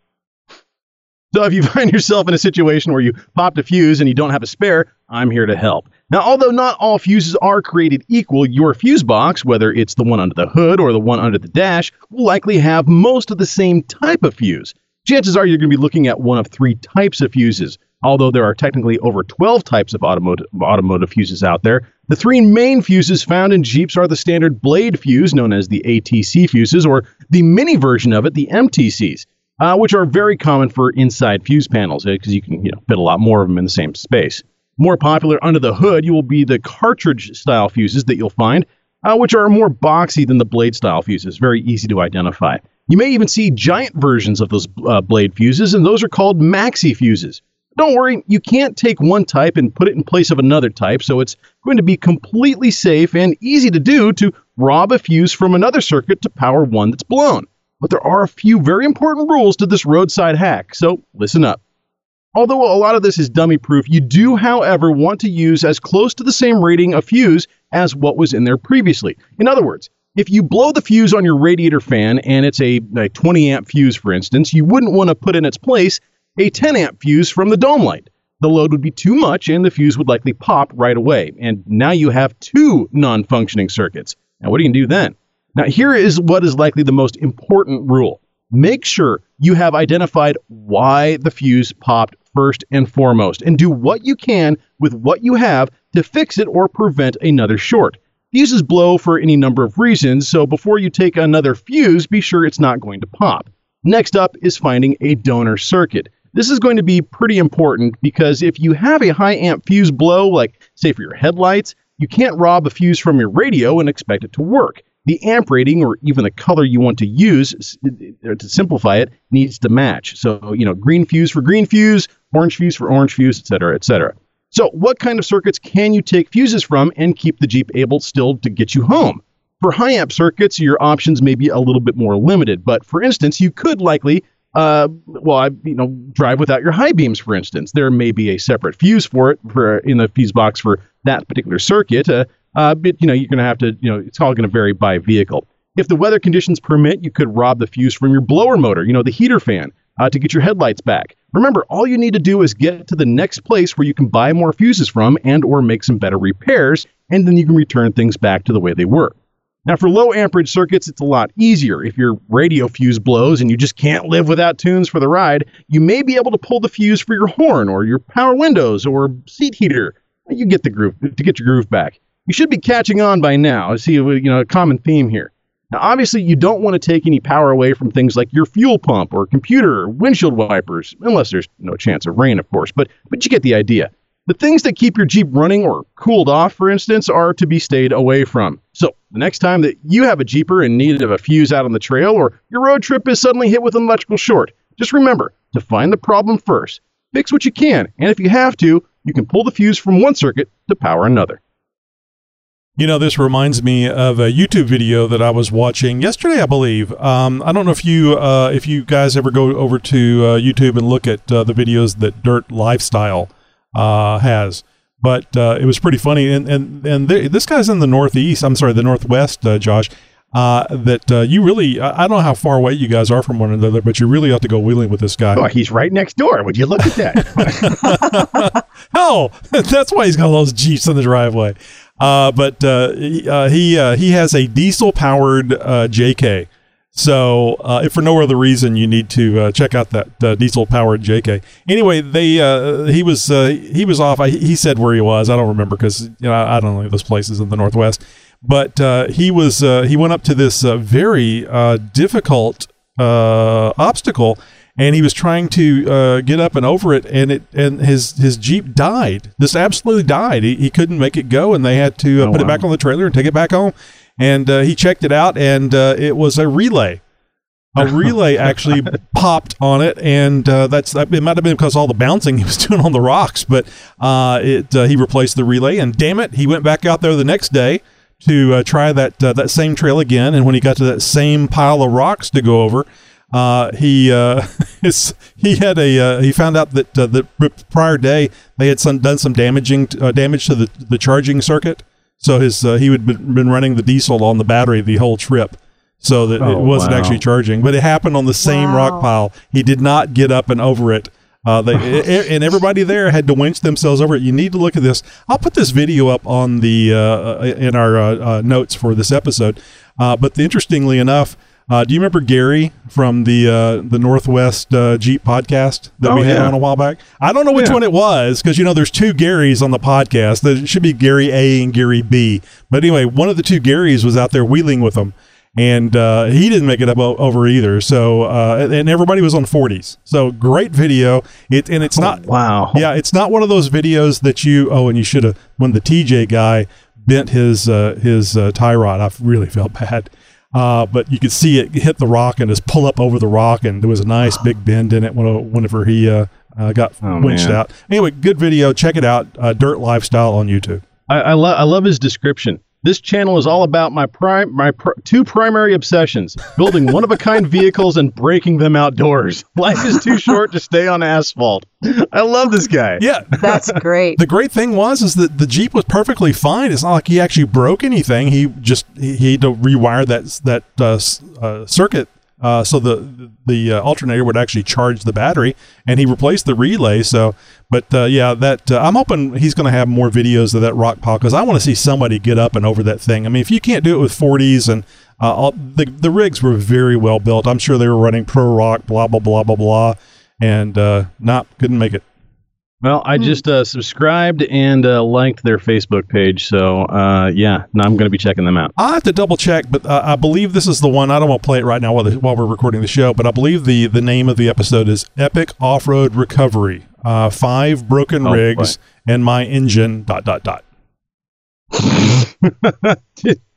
Speaker 1: So if you find yourself in a situation where you popped a fuse and you don't have a spare, I'm here to help. Now, although not all fuses are created equal, your fuse box, whether it's the one under the hood or the one under the dash, will likely have most of the same type of fuse. Chances are you're going to be looking at one of three types of fuses. Although there are technically over 12 types of automotive, automotive fuses out there, the three main fuses found in Jeeps are the standard blade fuse, known as the ATC fuses, or the mini version of it, the MTCs uh, which are very common for inside fuse panels because you can you know fit a lot more of them in the same space. More popular under the hood, you will be the cartridge style fuses that you'll find, uh, which are more boxy than the blade style fuses, very easy to identify. You may even see giant versions of those uh, blade fuses, and those are called maxi fuses. Don't worry, you can't take one type and put it in place of another type, so it's going to be completely safe and easy to do to rob a fuse from another circuit to power one that's blown. But there are a few very important rules to this roadside hack, so listen up. Although a lot of this is dummy proof, you do, however, want to use as close to the same rating of fuse as what was in there previously. In other words, if you blow the fuse on your radiator fan and it's a, a 20 amp fuse, for instance, you wouldn't want to put in its place a 10 amp fuse from the dome light. The load would be too much and the fuse would likely pop right away. And now you have two non functioning circuits. Now, what are you do then? Now, here is what is likely the most important rule. make sure you have identified why the fuse popped first and foremost, and do what you can with what you have to fix it or prevent another short. Fuses blow for any number of reasons, so before you take another fuse, be sure it's not going to pop. Next up is finding a donor circuit. This is going to be pretty important because if you have a high amp fuse blow, like say for your headlights, you can't rob a fuse from your radio and expect it to work. The amp rating or even the color you want to use to simplify it needs to match. So, you know, green fuse for green fuse, orange fuse for orange fuse, etc., etc. So, what kind of circuits can you take fuses from and keep the Jeep able still to get you home? For high amp circuits, your options may be a little bit more limited, but for instance, you could likely, uh, well, I, you know, drive without your high beams. For instance, there may be a separate fuse for it for in the fuse box for that particular circuit. Uh, uh, but you know, you're going to have to, you know, it's all going to vary by vehicle. If the weather conditions permit, you could rob the fuse from your blower motor, you know, the heater fan, uh, to get your headlights back. Remember, all you need to do is get to the next place where you can buy more fuses from and or make some better repairs, and then you can return things back to the way they were. Now, for low amperage circuits, it's a lot easier. If your radio fuse blows and you just can't live without tunes for the ride, you may be able to pull the fuse for your horn or your power windows or seat heater. You get the groove to get your groove back. You should be catching on by now. I see you know a common theme here. Now, obviously, you don't want to take any power away from things like your fuel pump or computer or windshield wipers, unless there's no chance of rain, of course. But but you get the idea. The things that keep your Jeep running or cooled off, for instance, are to be stayed away from. So, the next time that you have a Jeeper in need of a fuse out on the trail or your road trip is suddenly hit with an electrical short, just remember to find the problem first. Fix what you can, and if you have to, you can pull the fuse from one circuit to power another.
Speaker 5: You know, this reminds me of a YouTube video that I was watching yesterday, I believe. Um, I don't know if you uh, if you guys ever go over to uh, YouTube and look at uh, the videos that Dirt Lifestyle uh, has, but uh, it was pretty funny. And and and th- this guy's in the Northeast. I'm sorry, the Northwest, uh, Josh. Uh, that uh, you really, I I don't know how far away you guys are from one another, but you really ought to go wheeling with this guy.
Speaker 1: Oh, he's right next door. Would you look at that?
Speaker 5: oh, that's why he's got all those Jeeps in the driveway. Uh, but uh, he uh, he, has a diesel powered uh, JK. So uh, if for no other reason, you need to uh, check out that uh, diesel powered JK. Anyway, they uh, he was uh, he was off. I, he said where he was. I don't remember because you know I don't know those places in the northwest. But uh, he was uh, he went up to this uh, very uh, difficult uh, obstacle, and he was trying to uh, get up and over it, and it and his his jeep died. This absolutely died. He, he couldn't make it go, and they had to uh,
Speaker 1: Oh,
Speaker 5: put it back on the trailer and take it back home. And uh, he checked it out, and uh, it was a relay. A relay actually popped on it, and uh, that's it. Might have been because all the bouncing he was doing on the rocks, but uh, it uh, he replaced the relay, and damn it, he went back out there the next day to uh, try that uh, that same trail again. And when he got to that same pile of rocks to go over, uh, he uh, his, he had a uh, he found out that uh, the prior day they had some, done some damaging uh, damage to the the charging circuit. So his uh, he would been, been running the diesel on the battery the whole trip. So that it
Speaker 1: Oh,
Speaker 5: wasn't
Speaker 1: wow.
Speaker 5: actually charging, but it happened on the same rock pile. He did not get up and over it. Uh, they and everybody there had to winch themselves over it. You need to look at this. I'll put this video up on the uh, in our uh, uh, notes for this episode. Uh, but interestingly enough, uh, do you remember Gary from the uh, the Northwest uh, Jeep podcast that
Speaker 1: Oh,
Speaker 5: we had
Speaker 1: yeah.
Speaker 5: on a while back? I don't know which
Speaker 1: Yeah.
Speaker 5: one it was because you know there's two Garys on the podcast. There should be Gary A and Gary B. But anyway, one of the two Garys was out there wheeling with them and uh, he didn't make it up o- over either. So uh, and everybody was on 40s. So great video. It and it's not
Speaker 1: wow.
Speaker 5: yeah, it's not one of those videos that you oh and you should have when the TJ guy bent his uh, his uh, tie rod. I really felt bad. Uh, but you could see it hit the rock and just pull up over the rock, and there was a nice big bend in it whenever he uh, uh, got
Speaker 1: Oh,
Speaker 5: winched
Speaker 1: man.
Speaker 5: out. Anyway, good video. Check it out. Uh, Dirt Lifestyle on YouTube.
Speaker 1: I, I, lo- I love his description. This channel is all about my prime my pr- two primary obsessions: building one of a kind vehicles and breaking them outdoors. Life is too short to stay on asphalt. I love this guy.
Speaker 5: Yeah,
Speaker 4: That's great.
Speaker 5: The great thing was is that the Jeep was perfectly fine. It's not like he actually broke anything. He just he, he had to rewire that that uh, uh, circuit uh, so the the uh, alternator would actually charge the battery, and he replaced the relay. So, but uh, yeah, that uh, I'm hoping he's going to have more videos of that rock pile because I want to see somebody get up and over that thing. I mean, if you can't do it with 40s and Uh, all, the the rigs were very well built. I'm sure they were running Pro Rock, blah blah blah blah blah, and uh, not couldn't make it.
Speaker 1: Well, I just uh, subscribed and uh, liked their Facebook page, so uh, yeah, now I'm going to be checking them out.
Speaker 5: I'll have to double check, but uh, I believe this is the one. I don't want to play it right now while, the, while we're recording the show, but I believe the the name of the episode is Epic Off Road Recovery. Uh, five broken
Speaker 1: Oh,
Speaker 5: rigs and my engine. Dot dot dot.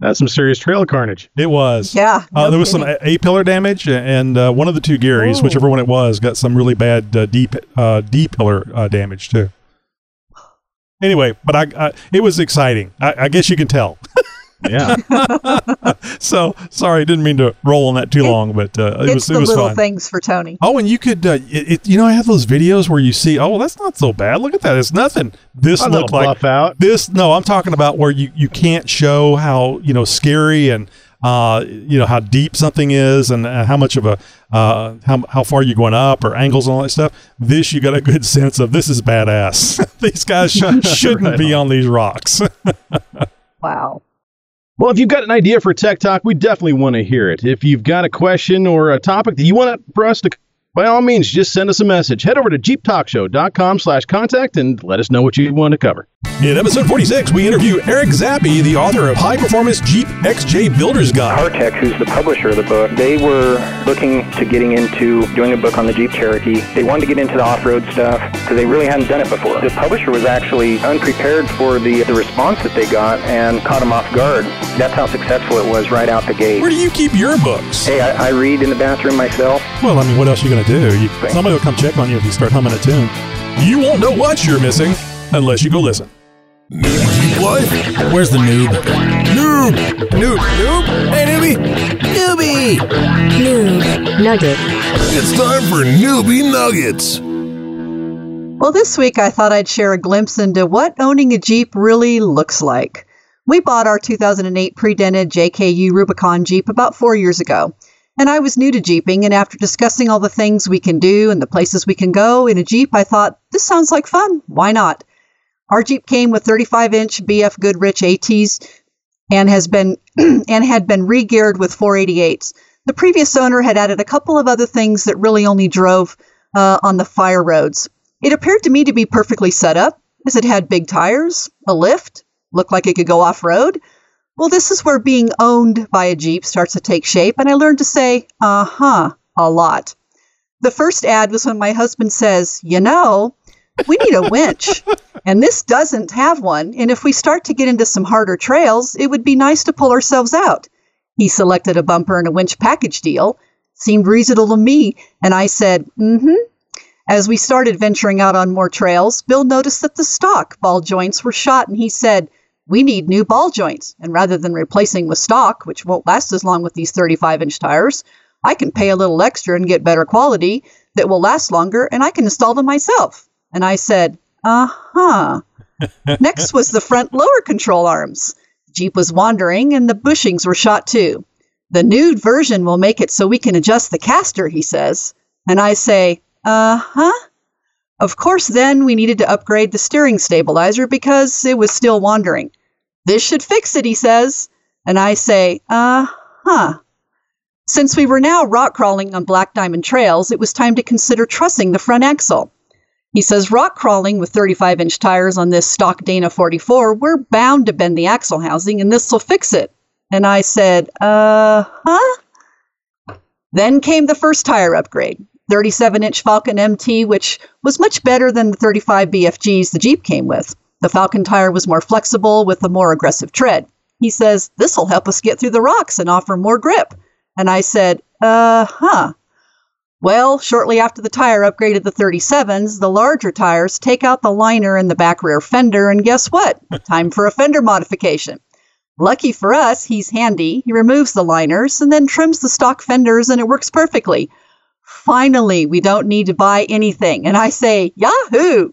Speaker 1: That's some serious trail carnage.
Speaker 5: It was.
Speaker 4: Yeah.
Speaker 5: Uh,
Speaker 4: no
Speaker 5: there was some. A pillar damage, and uh, one of the two Garys,
Speaker 4: Oh.
Speaker 5: whichever one it was, got some really bad uh, D uh, D pillar uh, damage too. Anyway, but I, I it was exciting. I, I guess you can tell.
Speaker 1: Yeah.
Speaker 5: so sorry, I didn't mean to roll on that too
Speaker 4: It-
Speaker 5: long, but uh, it was
Speaker 4: the
Speaker 5: it was
Speaker 4: little
Speaker 5: fun.
Speaker 4: things for Tony.
Speaker 5: Oh, and you could, uh, it, it, you know, I have those videos where you see, oh, well, that's not so bad. Look at that, it's nothing. This
Speaker 1: A little
Speaker 5: looked like
Speaker 1: out.
Speaker 5: this. No, I'm talking about where you you can't show how you know scary and uh you know how deep something is and uh, how much of a uh how how far you're going up or angles and all that stuff. This you got a good sense of. This is badass. These guys sh- shouldn't
Speaker 1: Right
Speaker 5: be on these rocks.
Speaker 4: Wow.
Speaker 1: Well, if you've got an idea for Tech Talk, we definitely want to hear it. If you've got a question or a topic that you want for us to, by all means, just send us a message. Head over to jeeptalkshow.com slash contact and let us know what you want to cover.
Speaker 10: In episode 46, we interview Eric Zappe, the author of High Performance Jeep XJ Builder's Guide.
Speaker 11: CarTech, who's the publisher of the book, they were looking to getting into doing a book on the Jeep Cherokee. They wanted to get into the off-road stuff because they really hadn't done it before. The publisher was actually unprepared for the, the response that they got and caught them off guard. That's how successful it was right out the gate.
Speaker 10: Where do you keep your books?
Speaker 11: Hey, I, I read in the bathroom myself.
Speaker 5: well, I mean, what else are you gonna do? You, somebody will come check on you if you start humming a tune.
Speaker 10: You won't know what you're missing unless you go listen.
Speaker 2: New life?
Speaker 10: Where's the noob? Noob! Noob! Noob! Hey, newbie! Newbie!
Speaker 12: Noob Nugget.
Speaker 2: It's time for Newbie Nuggets.
Speaker 4: Well, this week I thought I'd share a glimpse into what owning a Jeep really looks like. We bought our 2008 pre-dented JKU Rubicon Jeep about four years ago. And I was new to Jeeping, and after discussing all the things we can do and the places we can go in a Jeep, I thought, this sounds like fun. Why not? Our Jeep came with 35-inch BF Goodrich ATs and has been and had been re-geared with 488s. The previous owner had added a couple of other things that really only drove uh, on the fire roads. It appeared to me to be perfectly set up, as it had big tires, a lift, looked like it could go off road. Well, this is where being owned by a Jeep starts to take shape, and I learned to say, uh huh, a lot. The first ad was when my husband says, You know, we need a winch. and this doesn't have one. And if we start to get into some harder trails, it would be nice to pull ourselves out. He selected a bumper and a winch package deal. Seemed reasonable to me. And I said, Mm hmm. As we started venturing out on more trails, Bill noticed that the stock ball joints were shot, and he said, We need new ball joints. And rather than replacing with stock, which won't last as long with these 35 inch tires, I can pay a little extra and get better quality that will last longer, and I can install them myself. And I said, Uh huh. Next was the front lower control arms. Jeep was wandering, and the bushings were shot too. The nude version will make it so we can adjust the caster, he says. And I say, uh huh. Of course, then we needed to upgrade the steering stabilizer because it was still wandering. This should fix it, he says. And I say, uh huh. Since we were now rock crawling on Black Diamond trails, it was time to consider trussing the front axle. He says, rock crawling with 35 inch tires on this stock Dana 44, we're bound to bend the axle housing and this will fix it. And I said, uh huh. Then came the first tire upgrade 37 inch Falken MT, which was much better than the 35 BFGs the Jeep came with. The Falken tire was more flexible with a more aggressive tread. He says, This will help us get through the rocks and offer more grip. And I said, Uh huh. Well, shortly after the tire upgraded the 37s, the larger tires take out the liner in the back rear fender, and guess what? Time for a fender modification. Lucky for us, he's handy. He removes the liners and then trims the stock fenders, and it works perfectly. Finally, we don't need to buy anything. And I say, Yahoo!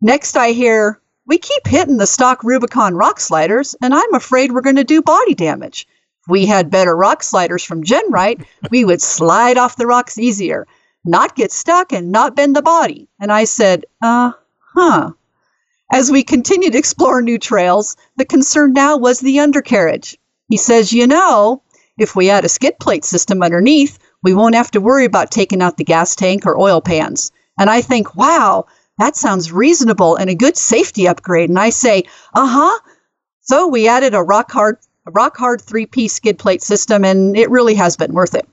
Speaker 4: Next, I hear, we keep hitting the stock Rubicon rock sliders, and I'm afraid we're going to do body damage. If we had better rock sliders from GenRight, we would slide off the rocks easier, not get stuck, and not bend the body. And I said, uh huh. As we continued to explore new trails, the concern now was the undercarriage. He says, You know, if we had a skid plate system underneath, we won't have to worry about taking out the gas tank or oil pans. And I think, wow, that sounds reasonable and a good safety upgrade. And I say, uh huh. So we added a rock hard, a rock hard three piece skid plate system, and it really has been worth it.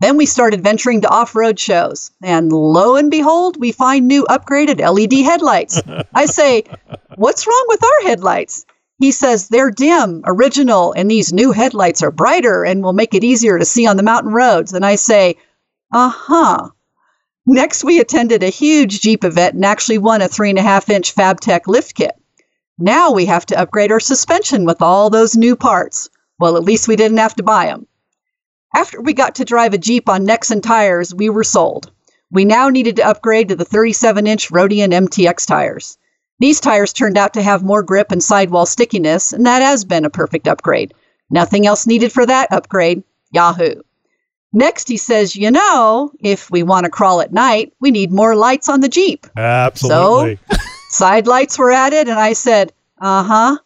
Speaker 4: Then we started venturing to off road shows, and lo and behold, we find new upgraded LED headlights. I say, What's wrong with our headlights? He says they're dim, original, and these new headlights are brighter and will make it easier to see on the mountain roads. And I say, Uh huh. Next, we attended a huge Jeep event and actually won a three and a half inch FabTech lift kit. Now we have to upgrade our suspension with all those new parts. Well, at least we didn't have to buy them. After we got to drive a Jeep on Nexen tires, we were sold. We now needed to upgrade to the 37 inch Roadian MTX tires. These tires turned out to have more grip and sidewall stickiness, and that has been a perfect upgrade. Nothing else needed for that upgrade. Yahoo! Next, he says, you know, if we want to crawl at night, we need more lights on the Jeep.
Speaker 5: Absolutely.
Speaker 4: So, side lights were added, and I said, uh huh.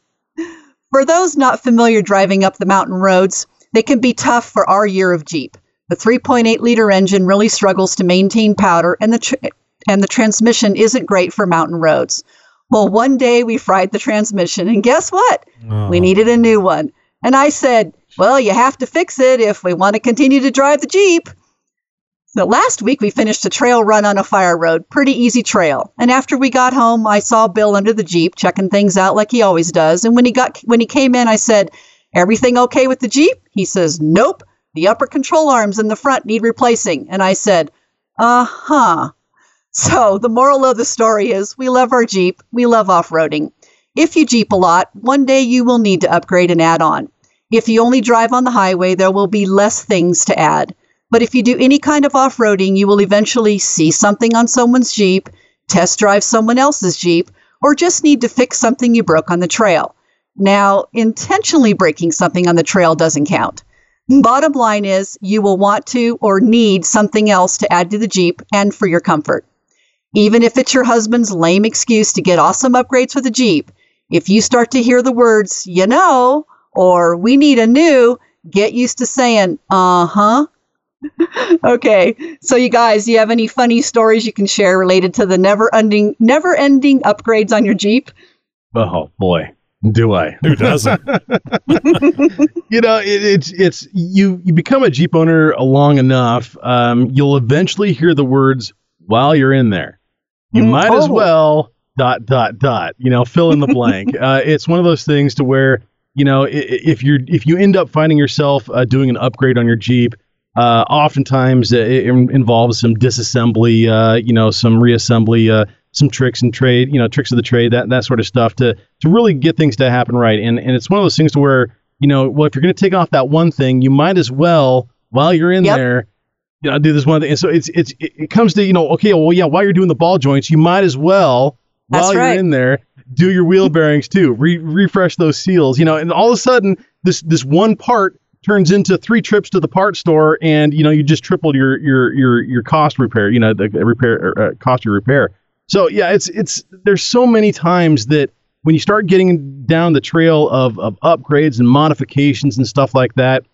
Speaker 4: For those not familiar driving up the mountain roads, they can be tough for our year of Jeep. The 3.8 liter engine really struggles to maintain power, and the, tr- and the transmission isn't great for mountain roads. Well, one day we fried the transmission, and guess what? We needed a new one. And I said, well, you have to fix it if we want to continue to drive the Jeep. So last week we finished a trail run on a fire road, pretty easy trail. And after we got home, I saw Bill under the Jeep checking things out like he always does. And when he got when he came in, I said, "Everything okay with the Jeep?" He says, "Nope. The upper control arms in the front need replacing." And I said, "Uh-huh." So the moral of the story is we love our Jeep, we love off-roading. If you Jeep a lot, one day you will need to upgrade and add on. If you only drive on the highway, there will be less things to add. But if you do any kind of off roading, you will eventually see something on someone's Jeep, test drive someone else's Jeep, or just need to fix something you broke on the trail. Now, intentionally breaking something on the trail doesn't count. Bottom line is, you will want to or need something else to add to the Jeep and for your comfort. Even if it's your husband's lame excuse to get awesome upgrades for the Jeep, if you start to hear the words, you know, or we need a new, get used to saying, uh huh. okay, so you guys, do you have any funny stories you can share related to the never ending, never ending upgrades on your Jeep?
Speaker 1: Oh boy, do I?
Speaker 5: Who doesn't?
Speaker 1: you know, it, it's it's you you become a Jeep owner long enough, um, you'll eventually hear the words while you're in there. You
Speaker 4: Mm,
Speaker 1: might as well dot dot dot. You know, fill in the blank. uh, it's one of those things to where you know i- i- if you're if you end up finding yourself uh, doing an upgrade on your Jeep. Uh, oftentimes uh, it involves some disassembly, uh, you know, some reassembly, uh, some tricks and trade, you know, tricks of the trade, that that sort of stuff to to really get things to happen right. And and it's one of those things to where you know, well, if you're going to take off that one thing, you might as well while you're in
Speaker 4: Yep.
Speaker 1: there, you know, do this one thing. And so it's it's it comes to you know, okay, well, yeah, while you're doing the ball joints, you might as well
Speaker 4: That's
Speaker 1: while
Speaker 4: right.
Speaker 1: you're in there do your wheel bearings too, re- refresh those seals, you know, and all of a sudden this this one part turns into three trips to the part store, and you know you just tripled your your your your cost repair, you know, the repair uh, cost of repair. So yeah, it's it's there's so many times that when you start getting down the trail of of upgrades and modifications and stuff like that,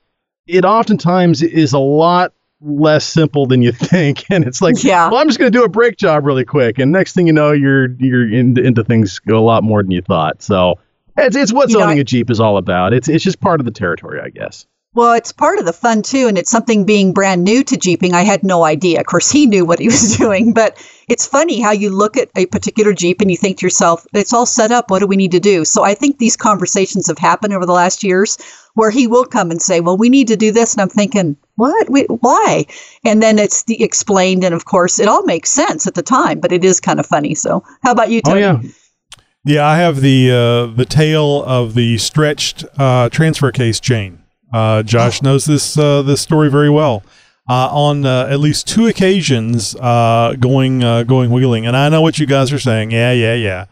Speaker 1: it oftentimes is a lot less simple than you think, and it's like,
Speaker 4: Yeah.
Speaker 1: well, I'm just going to do a brake job really quick, and next thing you know, you're you're into, into things a lot more than you thought. So it's it's what
Speaker 4: You know,
Speaker 1: owning
Speaker 4: I-
Speaker 1: a Jeep is all about. It's it's just part of the territory, I guess.
Speaker 4: Well, it's part of the fun too, and it's something being brand new to Jeeping. I had no idea. Of course, he knew what he was doing, but it's funny how you look at a particular Jeep and you think to yourself, it's all set up. What do we need to do? So I think these conversations have happened over the last years where he will come and say, well, we need to do this. And I'm thinking, what? Wait, why? And then it's the explained. And of course, it all makes sense at the time, but it is kind of funny. So how about you,
Speaker 1: Oh
Speaker 4: Tony?
Speaker 1: yeah,
Speaker 5: Yeah, I have the uh, the tail of the stretched uh, transfer case chain. Uh, Josh knows this uh, this story very well. Uh, on uh, at least two occasions, uh, going uh, going wheeling, and I know what you guys are saying. Yeah, yeah, yeah.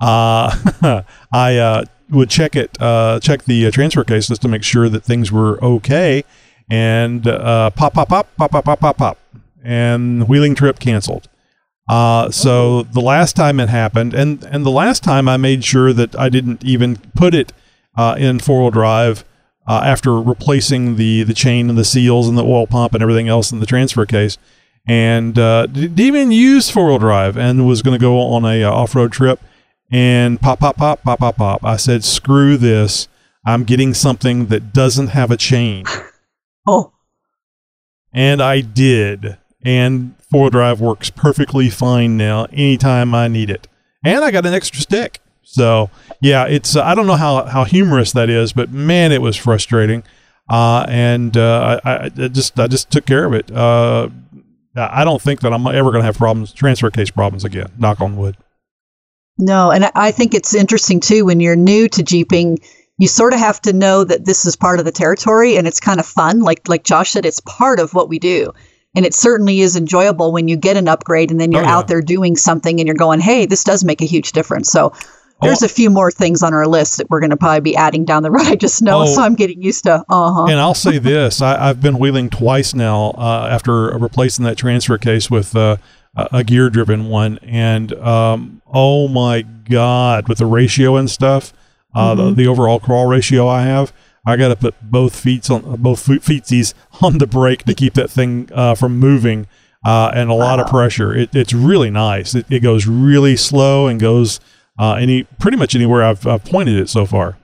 Speaker 5: Uh, I uh, would check it, uh, check the uh, transfer cases to make sure that things were okay, and uh, pop, pop, pop, pop, pop, pop, pop, pop, and wheeling trip canceled. Uh, so the last time it happened, and and the last time I made sure that I didn't even put it uh, in four wheel drive uh, after replacing the the chain and the seals and the oil pump and everything else in the transfer case, and uh, didn't even use four wheel drive and was going to go on a uh, off road trip. And pop, pop, pop, pop, pop, pop. I said, screw this. I'm getting something that doesn't have a chain.
Speaker 4: Oh,
Speaker 5: And I did. And four wheel drive works perfectly fine now anytime I need it. And I got an extra stick. So, yeah, it's, uh, I don't know how, how humorous that is, but man, it was frustrating. Uh, and uh, I, I just, I just took care of it. Uh, I don't think that I'm ever going to have problems, transfer case problems again. Knock on wood.
Speaker 4: No, and I- I think it's interesting too when you're new to jeeping, you sort of have to know that this is part of the territory and it's kind of fun. Like like Josh said, it's part of what we do. And it certainly is enjoyable when you get an upgrade and then you're
Speaker 5: Oh, yeah.
Speaker 4: out there doing something and you're going, hey, this does make a huge difference. So there's
Speaker 5: Oh.
Speaker 4: a few more things on our list that we're going to probably be adding down the road. I just know,
Speaker 5: Oh.
Speaker 4: so I'm getting used to. Uh huh.
Speaker 5: And I'll say this: I, I've been wheeling twice now uh, after replacing that transfer case with uh, a, gear-driven one, and um, oh my god, with the ratio and stuff, uh, the, the overall crawl ratio I have, I got to put both feet on both feet feetsies on the brake to keep that thing uh, from moving, uh, and a lot of pressure. It, it's really nice. It, it goes really slow and goes uh, any pretty much anywhere I've, I've pointed it so far.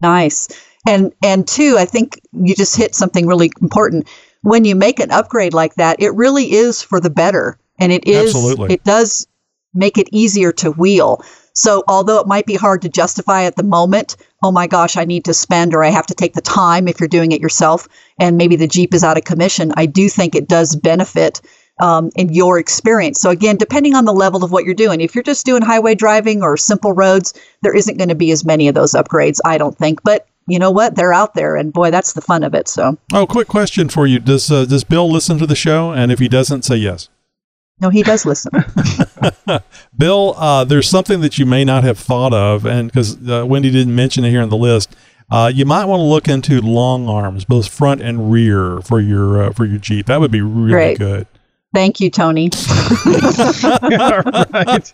Speaker 4: Nice. And and two, I think you just hit something really important. When you make an upgrade like that, it really is for the better. And it is
Speaker 5: Absolutely.
Speaker 4: it does make it easier to wheel. So although it might be hard to justify at the moment, oh my gosh, I need to spend or I have to take the time if you're doing it yourself and maybe the Jeep is out of commission, I do think it does benefit um, in your experience. So again, depending on the level of what you're doing, if you're just doing highway driving or simple roads, there isn't going to be as many of those upgrades, I don't think. But you know what? They're out there, and boy, that's the fun of it. So
Speaker 5: Oh, quick question for you: Does uh, does Bill listen to the show? And if he doesn't, say yes.
Speaker 4: no, he does listen.
Speaker 5: Bill, uh, there's something that you may not have thought of, and because uh, Wendy didn't mention it here in the list, uh, you might want to look into long arms, both front and rear, for your uh, for your Jeep. That would be really
Speaker 4: Great.
Speaker 5: good.
Speaker 4: Thank you, Tony.
Speaker 1: All right.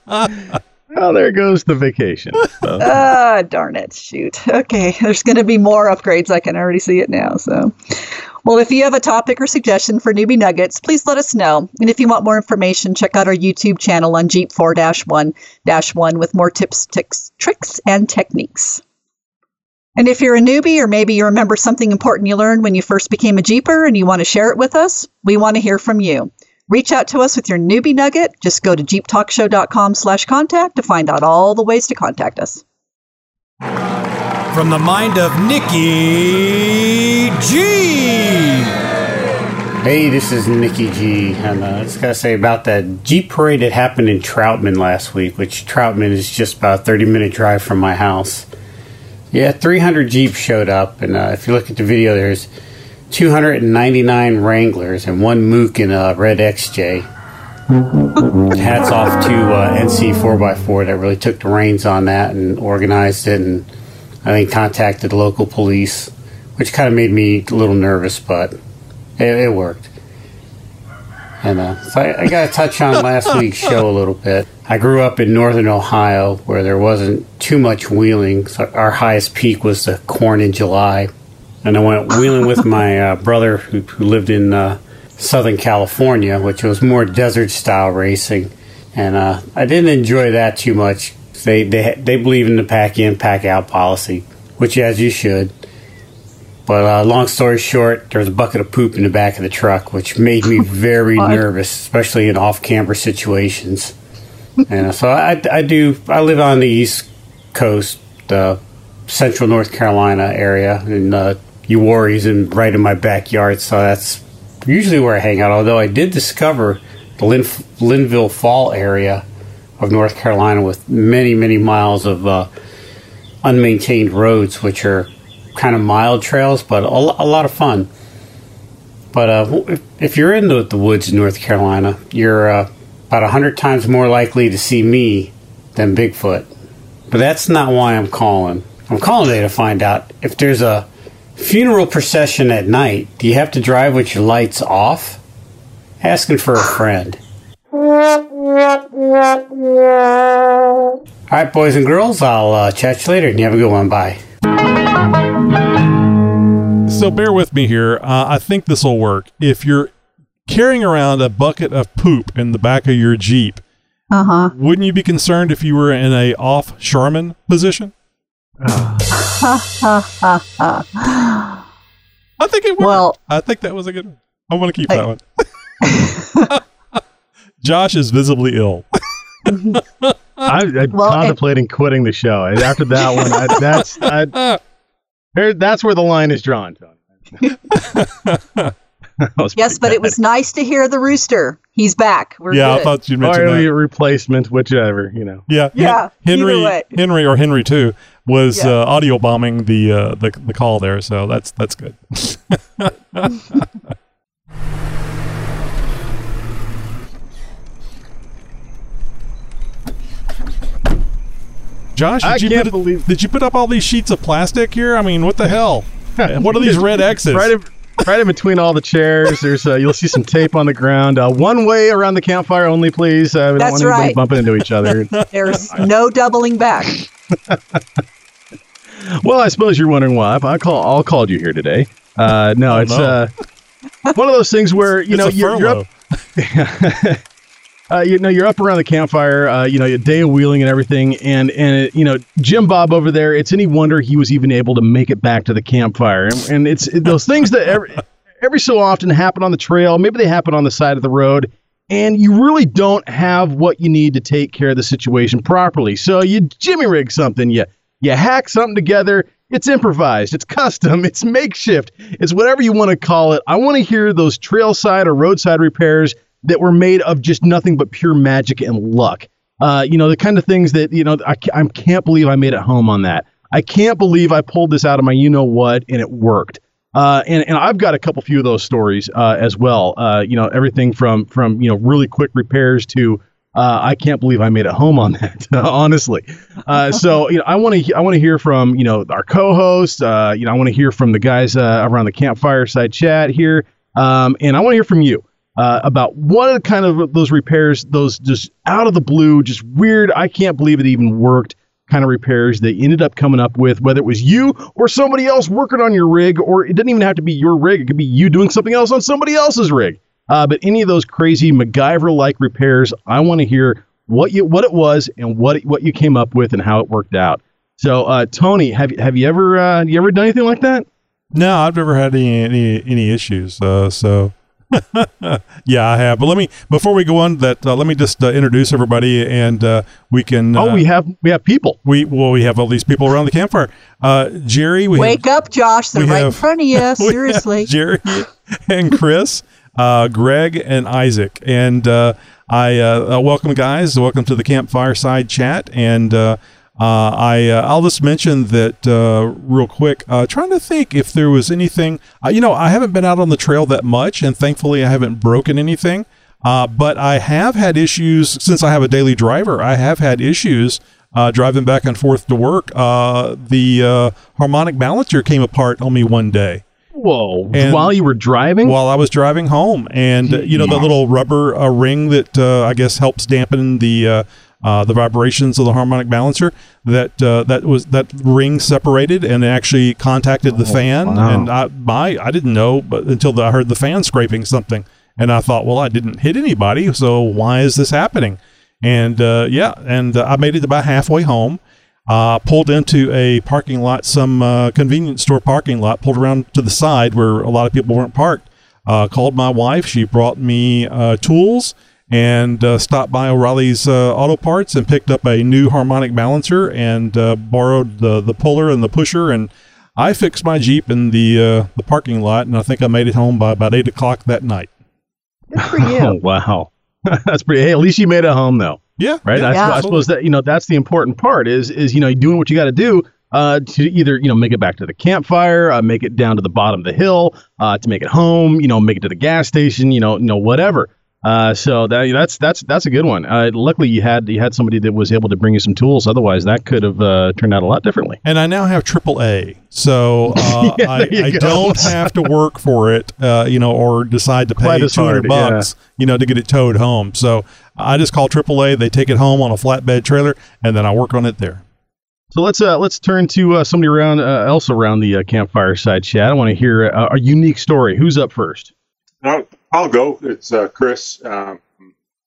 Speaker 1: Well, there goes the vacation. So,
Speaker 4: Ah, darn it. Shoot. Okay. There's going to be more upgrades. I can already see it now. So, well, if you have a topic or suggestion for Newbie Nuggets, please let us know. And if you want more information, check out our YouTube channel on Jeep 4 1 1 with more tips, ticks, tricks, and techniques. And if you're a newbie or maybe you remember something important you learned when you first became a Jeeper and you want to share it with us, we want to hear from you. Reach out to us with your newbie nugget. Just go to jeeptalkshow.com slash contact to find out all the ways to contact us.
Speaker 13: From the mind of Nikki G.
Speaker 14: Hey, this is Nikki G. And uh, I just got to say about that Jeep parade that happened in Troutman last week, which Troutman is just about a 30 minute drive from my house. Yeah, 300 Jeeps showed up. And uh, if you look at the video, there's 299 Wranglers and one Mook in a red XJ. Hats off to uh, NC 4x4 that really took the reins on that and organized it and I think contacted the local police, which kind of made me a little nervous, but it, it worked. And uh, so I, I got to touch on last week's show a little bit. I grew up in northern Ohio where there wasn't too much wheeling. So our highest peak was the corn in July. And I went wheeling with my uh, brother who, who lived in uh, Southern California, which was more desert style racing. And uh, I didn't enjoy that too much. They, they, they believe in the pack in, pack out policy, which as you should. But uh, long story short, there was a bucket of poop in the back of the truck, which made me very nervous, especially in off-camber situations. and uh, so I, I do. I live on the East Coast, uh, Central North Carolina area, and uh, Uwharrie's in right in my backyard. So that's usually where I hang out. Although I did discover the Lin- Linville Fall area of North Carolina with many, many miles of uh, unmaintained roads, which are kind of mild trails, but a, lot of fun. But uh, if, if you're into the woods in North Carolina, you're uh, about a hundred times more likely to see me than Bigfoot. But that's not why I'm calling. I'm calling today to find out if there's a funeral procession at night. Do you have to drive with your lights off? Asking for a friend. All right, boys and girls, I'll uh, chat you later and you have a good one. Bye.
Speaker 5: so bear with me here. Uh, I think this will work. If you're carrying around a bucket of poop in the back of your Jeep,
Speaker 4: Uh huh.
Speaker 5: wouldn't you be concerned if you were in a off Charmin position?
Speaker 4: Ha ha ha ha.
Speaker 5: I think it worked.
Speaker 4: Well,
Speaker 5: I think that was a good one. I want to keep that one. Josh is visibly ill.
Speaker 1: I, I'm
Speaker 4: Well, and-
Speaker 1: contemplating quitting the show. After that one, I, that's I, there, that's where the line is drawn. Tony.
Speaker 4: Yes,
Speaker 1: pretty
Speaker 4: but it was nice to hear the rooster. He's back. We're
Speaker 5: yeah,
Speaker 4: good.
Speaker 5: I thought you'd
Speaker 1: or
Speaker 5: mention that.
Speaker 1: a replacement, whichever you know.
Speaker 5: Yeah,
Speaker 4: Yeah,
Speaker 5: Henry. Henry or Henry too was
Speaker 4: Yeah.
Speaker 5: uh, audio bombing the, uh, the the call there, so that's that's good. Josh, did
Speaker 1: I
Speaker 5: you
Speaker 1: can't
Speaker 5: put,
Speaker 1: believe-
Speaker 5: did you put up all these sheets of plastic here? I mean, what the hell? what are these red X's?
Speaker 1: Right in, right in between all the chairs, there's uh, you'll see some tape on the ground. Uh, one way around the campfire only, please. Uh, we don't
Speaker 4: That's
Speaker 1: want anybody
Speaker 4: right.
Speaker 1: bumping into each other.
Speaker 4: There's no doubling back.
Speaker 1: Well, I suppose you're wondering why I call all called you here today. Uh, no, it's uh, one of those things where you know you're, you're up. uh, you know, you're up around the campfire, uh, you know, a day of wheeling and everything, and and you know, Jim Bob over there. It's any wonder he was even able to make it back to the campfire, and, and it's those things that every every so often happen on the trail. Maybe they happen on the side of the road, and you really don't have what you need to take care of the situation properly. So you jimmy rig something, you you hack something together. It's improvised, it's custom, it's makeshift, it's whatever you want to call it. I want to hear those trailside or roadside repairs that were made of just nothing but pure magic and luck. Uh, you know, the kind of things that, you know, I, I can't believe I made it home on that. I can't believe I pulled this out of my you know what and it worked. Uh, and, and I've got a couple few of those stories uh, as well. Uh, you know, everything from from you know really quick repairs to uh, I can't believe I made it home on that. honestly, uh, so you know I want to I want to hear from you know our co-host. Uh, you know I want to hear from the guys uh, around the campfire side chat here, um, and I want to hear from you uh, about what are kind of those repairs, those just out of the blue, just weird. I can't believe it even worked. Kind of repairs they ended up coming up with, whether it was you or somebody else working on your rig, or it didn't even have to be your rig. It could be you doing something else on somebody else's rig. Uh, but any of those crazy MacGyver-like repairs, I want to hear what you what it was and what what you came up with and how it worked out. So, uh, Tony, have you have you ever uh, you ever done anything like that?
Speaker 5: No, I've never had any any, any issues. Uh, so yeah, I have. But let me before we go on that, uh, let me just uh, introduce everybody, and uh, we can.
Speaker 1: oh, we have we have people.
Speaker 5: we well, we have all these people around the campfire. Uh, Jerry, we
Speaker 4: Wake up, Josh. They're
Speaker 5: we
Speaker 4: right in front of you. Seriously.
Speaker 5: Jerry and Chris, uh, Greg and Isaac, and uh, I uh, uh, welcome guys. Welcome to the campfire side chat, and uh, uh, I I'll just mention that real quick. Trying to think if there was anything. You know, I haven't been out on the trail that much, and thankfully, I haven't broken anything. But I have had issues since I have a daily driver. I have had issues uh, driving back and forth to work. Uh, the uh, harmonic balancer came apart on me one day
Speaker 1: Whoa!
Speaker 5: And-
Speaker 1: while you were driving,
Speaker 5: while I was driving home, and uh, you know the little rubber uh, ring that uh, I guess helps dampen the uh, uh, the vibrations of the harmonic balancer. That uh, that was that ring separated and actually contacted the fan,
Speaker 1: wow.
Speaker 5: and I my I didn't know, but until the, I heard the fan scraping something, and I thought, well, I didn't hit anybody, so why is this happening? And uh, yeah, and uh, I made it about halfway home. Uh, pulled into a parking lot, some uh, convenience store parking lot, pulled around to the side where a lot of people weren't parked. Uh, called my wife. She brought me uh, tools and uh, stopped by O'Reilly's uh, Auto Parts and picked up a new harmonic balancer and uh, borrowed the, the puller and the pusher. And I fixed my Jeep in the, uh, the parking lot, and I think I made it home by about 8 o'clock that night.
Speaker 4: Good for you.
Speaker 1: Oh wow, that's pretty. Hey, at least you made it home though,
Speaker 5: Yeah.
Speaker 1: right?
Speaker 5: Yeah,
Speaker 1: I,
Speaker 4: Yeah.
Speaker 1: I suppose that you know that's the important part is is you know doing what you got to do uh, to either you know make it back to the campfire, uh, make it down to the bottom of the hill, uh, to make it home, you know, make it to the gas station, you know, you know whatever. Uh, so that that's that's that's a good one. Uh, luckily, you had you had somebody that was able to bring you some tools. Otherwise, that could have uh, turned out a lot differently.
Speaker 5: and I now have AAA, so uh,
Speaker 1: Yeah,
Speaker 5: I, I don't have to work for it, uh, you know, or decide to pay
Speaker 1: as
Speaker 5: two hundred
Speaker 1: hard, yeah.
Speaker 5: bucks, you know, to get it towed home. So I just call AAA. They take it home on a flatbed trailer, and then I work on it there.
Speaker 1: So let's uh, let's turn to uh, somebody around uh, else around the uh, campfire side chat. I want to hear uh, a unique story. Who's up first?
Speaker 15: I'll, I'll go. It's uh, Chris. Um,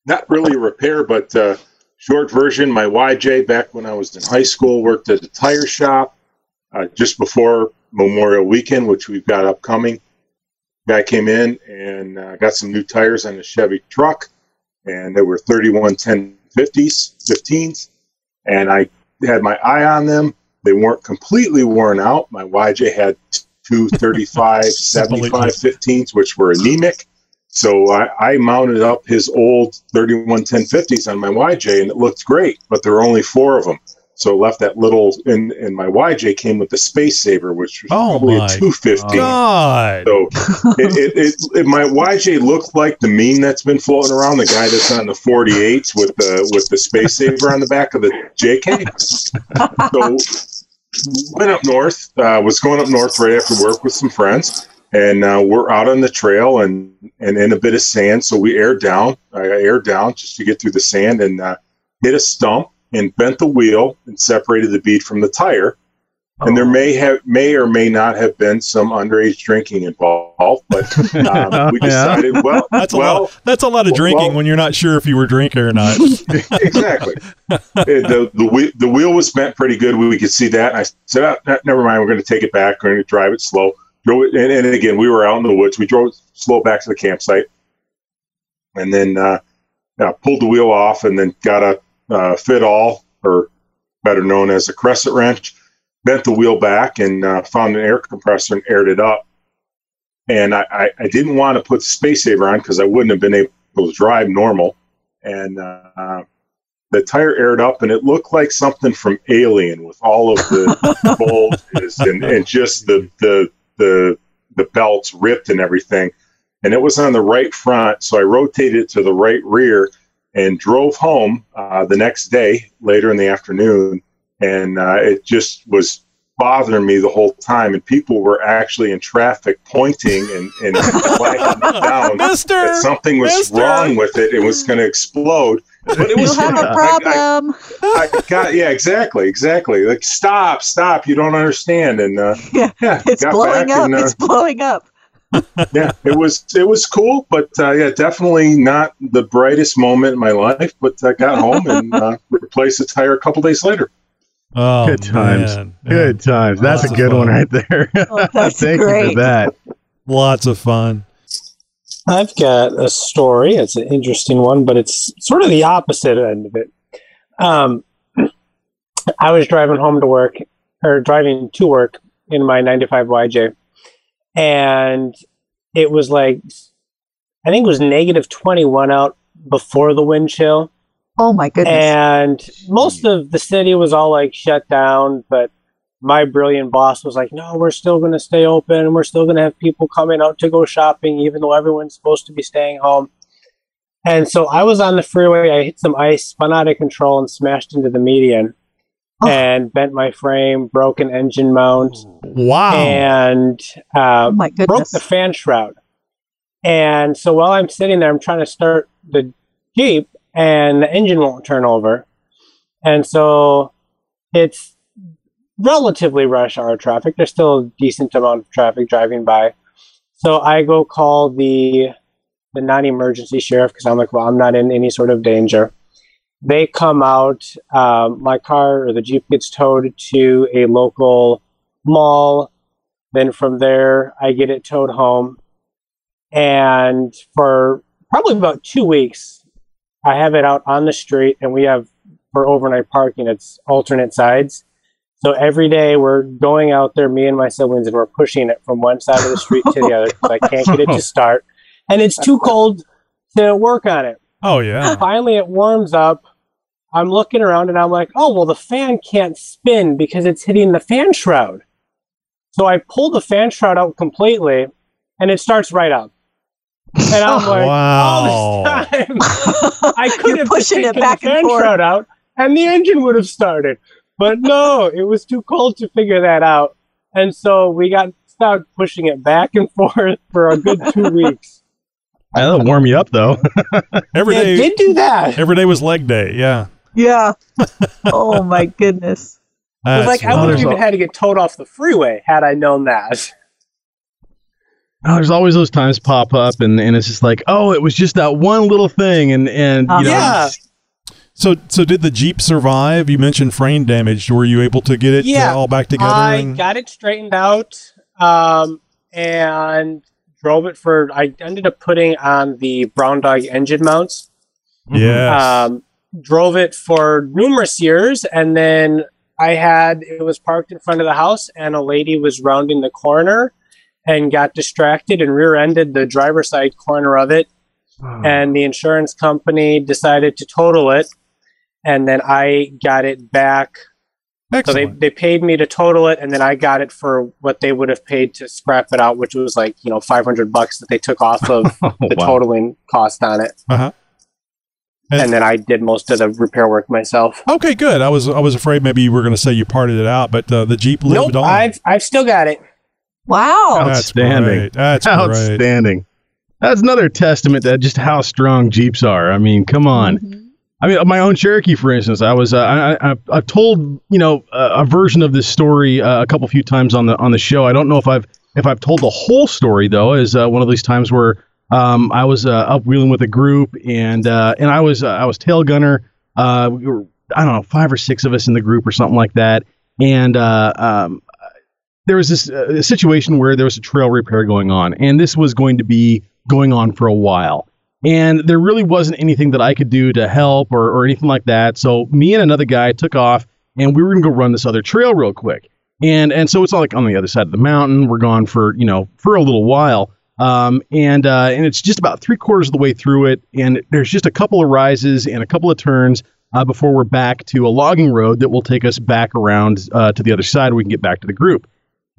Speaker 15: not really a repair, but uh, short version. My YJ back when I was in high school worked at a tire shop uh, just before Memorial Weekend, which we've got upcoming. Guy came in and uh, got some new tires on the Chevy truck, and they were 3110 50s, 15s, and I had my eye on them. They weren't completely worn out. My YJ had two 35, 75 15s, which were anemic. So I, I mounted up his old 3110 50s on my YJ, and it looked great, but there were only four of them. So left that little, and, and my YJ came with the Space Saver, which was
Speaker 5: Oh
Speaker 15: probably
Speaker 5: my
Speaker 15: a 215.
Speaker 5: God.
Speaker 15: So it, it, it, it, my YJ looked like the meme that's been floating around, the guy that's on the 48s with the with the Space Saver on the back of the JK. So went up north. Uh, was going up north right after work with some friends, and uh, we're out on the trail and and in a bit of sand. So we aired down. I aired down just to get through the sand and uh, hit a stump and bent the wheel and separated the bead from the tire. And there may have may or may not have been some underage drinking involved, but um, we
Speaker 5: Yeah.
Speaker 15: decided well,
Speaker 5: That's a
Speaker 15: well,
Speaker 5: lot. That's a lot of
Speaker 15: well-
Speaker 5: drinking when you're not sure if you were drinking or not.
Speaker 15: exactly. The the wheel, the wheel was bent pretty good. We, we could see that. And I said, "Ah, ne- "Never mind. We're going to take it back. We're going to drive it slow." Drove it, and, and again, we were out in the woods. We drove slow back to the campsite, and then uh, uh, pulled the wheel off, and then got a uh, fit all, or better known as a crescent wrench. Bent the wheel back and uh, found an air compressor and aired it up. And I, I, I didn't want to put the space saver on because I wouldn't have been able to drive normal. And uh, the tire aired up, and it looked like something from Alien with all of the bulges and, and just the, the the the belts ripped and everything. And it was on the right front, so I rotated it to the right rear and drove home uh, the next day later in the afternoon. And uh, it just was bothering me the whole time. And people were actually in traffic pointing and, and flagging me down that something was wrong with it. It was going to explode. But it
Speaker 4: You
Speaker 15: was
Speaker 4: have
Speaker 15: fine.
Speaker 4: a
Speaker 15: I-
Speaker 4: problem.
Speaker 15: I, I got yeah, exactly, exactly. Like stop, stop! You don't understand. And uh,
Speaker 4: yeah, it's
Speaker 15: got
Speaker 4: blowing up.
Speaker 15: and, uh,
Speaker 4: it's blowing up.
Speaker 15: yeah, it was it was cool, but uh, yeah, definitely not the brightest moment in my life. But I got home and uh, replaced the tire a couple days later.
Speaker 5: Oh,
Speaker 1: Good times.
Speaker 5: man.
Speaker 1: Good times. That's
Speaker 5: Lots
Speaker 1: a good one right there.
Speaker 4: Oh, that's
Speaker 1: Thank you for that.
Speaker 5: Lots of fun.
Speaker 16: I've got a story. It's an interesting one, but it's sort of the opposite end of it. Um, I was driving home to work, or driving to work in my 95 YJ, and it was like, I think it was negative 21 out before the wind chill.
Speaker 4: Oh my goodness.
Speaker 16: And most of the city was all like shut down, but my brilliant boss was like, no, we're still going to stay open we're still going to have people coming out to go shopping, even though everyone's supposed to be staying home. And so I was on the freeway. I hit some ice, spun out of control, and smashed into the median and bent my frame, broke an engine mount.
Speaker 5: Wow.
Speaker 16: And uh,
Speaker 4: my
Speaker 16: broke the fan shroud. And so while I'm sitting there, I'm trying to start the Jeep and the engine won't turn over. And so it's relatively rush hour traffic. There's still a decent amount of traffic driving by. So I go call the the non-emergency sheriff because I'm like, well, I'm not in any sort of danger. They come out. Um, my car or the Jeep gets towed to a local mall. Then from there, I get it towed home. And for probably about two weeks, I have it out on the street, and we have for overnight parking. It's alternate sides. So every day we're going out there, me and my siblings, and we're pushing it from one side of the street to the other because I can't get it to oh. start, and it's too cold to work on it.
Speaker 5: Oh yeah.
Speaker 16: Finally, it warms up. I'm looking around and I'm like, oh, well, the fan can't spin because it's hitting the fan shroud. So I pull the fan shroud out completely and it starts right up. And I'm like, wow. all this time, I could have
Speaker 4: pushing it
Speaker 16: taken
Speaker 4: back
Speaker 16: the
Speaker 4: and
Speaker 16: fan
Speaker 4: forth.
Speaker 16: shroud out and the engine would have started. But no, it was too cold to figure that out. And so we got stuck pushing it back and forth for a good two weeks.
Speaker 1: That'll warm you up though.
Speaker 5: Every
Speaker 16: It
Speaker 5: day.
Speaker 16: did do that.
Speaker 5: Every day was leg day. Yeah.
Speaker 4: Yeah. oh my goodness.
Speaker 5: That's
Speaker 16: like I would have even had to get towed off the freeway had I known that.
Speaker 1: Oh, there's always those times pop up, and, and it's just like, oh, it was just that one little thing, and and you know,
Speaker 16: yeah,
Speaker 5: So, so did the Jeep survive? You mentioned frame damage. Were you able to get it uh, all back together?
Speaker 16: I
Speaker 5: and-
Speaker 16: got it straightened out, um, and drove it for. I ended up putting on the Brown Dog engine mounts.
Speaker 5: Yeah.
Speaker 16: Um, drove it for numerous years, and then I had it was parked in front of the house, and a lady was rounding the corner and got distracted and rear-ended the driver's side corner of it, and the insurance company decided to total it, and then I got it back. So they, they paid me to total it, and then I got it for what they would have paid to scrap it out, which was like you know five hundred bucks that they took off of the
Speaker 5: wow.
Speaker 16: totaling cost on it.
Speaker 5: Uh-huh.
Speaker 16: And, then I did most of the repair work myself.
Speaker 5: Okay, good. I was I was afraid maybe you were going to say you parted it out, but uh, the Jeep lived
Speaker 16: Nope,
Speaker 5: on.
Speaker 16: I've I've still got it.
Speaker 4: Wow.
Speaker 5: That's
Speaker 1: outstanding.
Speaker 5: great. That's great.
Speaker 1: outstanding. That's another testament to just how strong Jeeps are. I mean, come on. I mean, my own Cherokee, for instance, I was uh, I, I I've told you know uh, a version of this story uh, a couple few times on the on the show. I don't know if I've if I've told the whole story though. Is uh, one of these times where um, I was uh, up wheeling with a group and uh, and I was uh, I was tail gunner. We were, I don't know five or six of us in the group or something like that, and um, there was this situation where there was a trail repair going on, and this was going to be going on for a while. And there really wasn't anything that I could do to help or, or anything like that. So me and another guy took off, and we were gonna go run this other trail real quick. And and so it's like on the other side of the mountain. We're gone for you know for a little while. Um, and uh, and it's just about three quarters of the way through it, and there's just a couple of rises and a couple of turns uh, before we're back to a logging road that will take us back around uh, to the other side. We can get back to the group.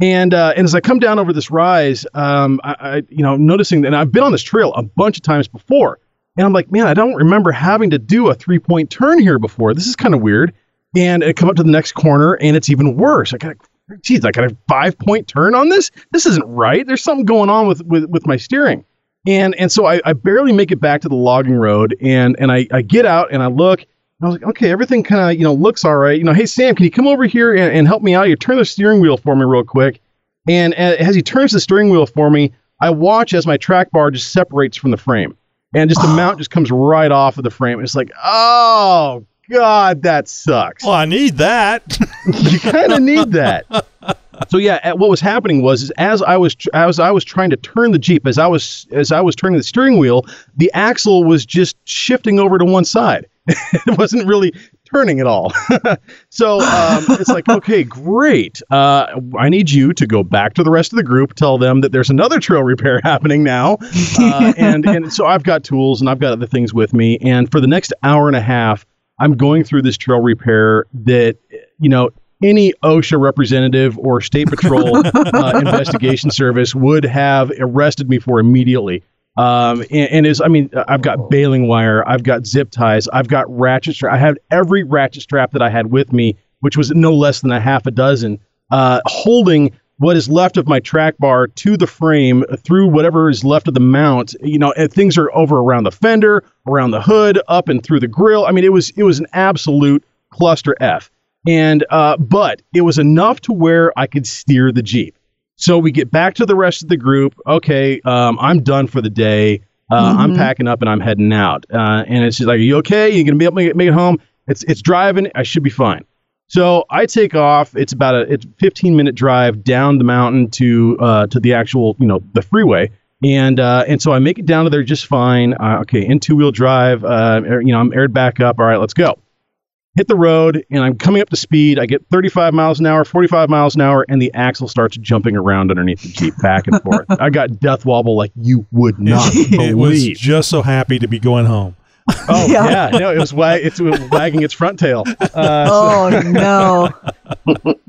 Speaker 1: And uh, and as I come down over this rise, um, I, I you know noticing that I've been on this trail a bunch of times before, and I'm like, man, I don't remember having to do a three point turn here before. This is kind of weird. And I come up to the next corner, and it's even worse. I got, geez, I got a five point turn on this. This isn't right. There's something going on with with, with my steering. And and so I, I barely make it back to the logging road, and and I, I get out and I look. I was like, okay, everything kind of you know looks all right. You know, hey Sam, can you come over here and, and help me out? You turn the steering wheel for me real quick. And as he turns the steering wheel for me, I watch as my track bar just separates from the frame, and just the ah. mount just comes right off of the frame. It's like, oh god, that sucks.
Speaker 5: Well, I need that.
Speaker 1: you kind of need that. So yeah, what was happening was as I was as I was trying to turn the Jeep, as I was as I was turning the steering wheel, the axle was just shifting over to one side. it wasn't really turning at all. so um, it's like, okay, great. Uh, I need you to go back to the rest of the group, tell them that there's another trail repair happening now, uh, and and so I've got tools and I've got other things with me, and for the next hour and a half, I'm going through this trail repair that you know any OSHA representative or State Patrol uh, investigation service would have arrested me for immediately. Um, and, and is I mean, I've got baling wire, I've got zip ties, I've got ratchet strap. I had every ratchet strap that I had with me, which was no less than a half a dozen, uh, holding what is left of my track bar to the frame through whatever is left of the mount. You know, and things are over around the fender, around the hood, up and through the grill. I mean, it was it was an absolute cluster F. And uh, but it was enough to where I could steer the Jeep. So we get back to the rest of the group. Okay, um, I'm done for the day. Uh, I'm
Speaker 17: Mhm.
Speaker 1: packing up and I'm heading out. Uh, and it's just like, are you okay? You gonna be able to make it, make it home? It's it's driving. I should be fine. So I take off. It's about a it's 15 minute drive down the mountain to uh, to the actual you know the freeway. And uh, and so I make it down to there just fine. Uh, okay, in two wheel drive. Uh, you know I'm aired back up. All right, let's go hit the road and I'm coming up to speed. I get 35 miles an hour, 45 miles an hour, and the axle starts jumping around underneath the Jeep back and forth. I got death wobble like you would not
Speaker 5: it was just so happy to be going home.
Speaker 1: Oh yeah, no, it was wag- it's wagging its front tail. Uh,
Speaker 4: Oh no.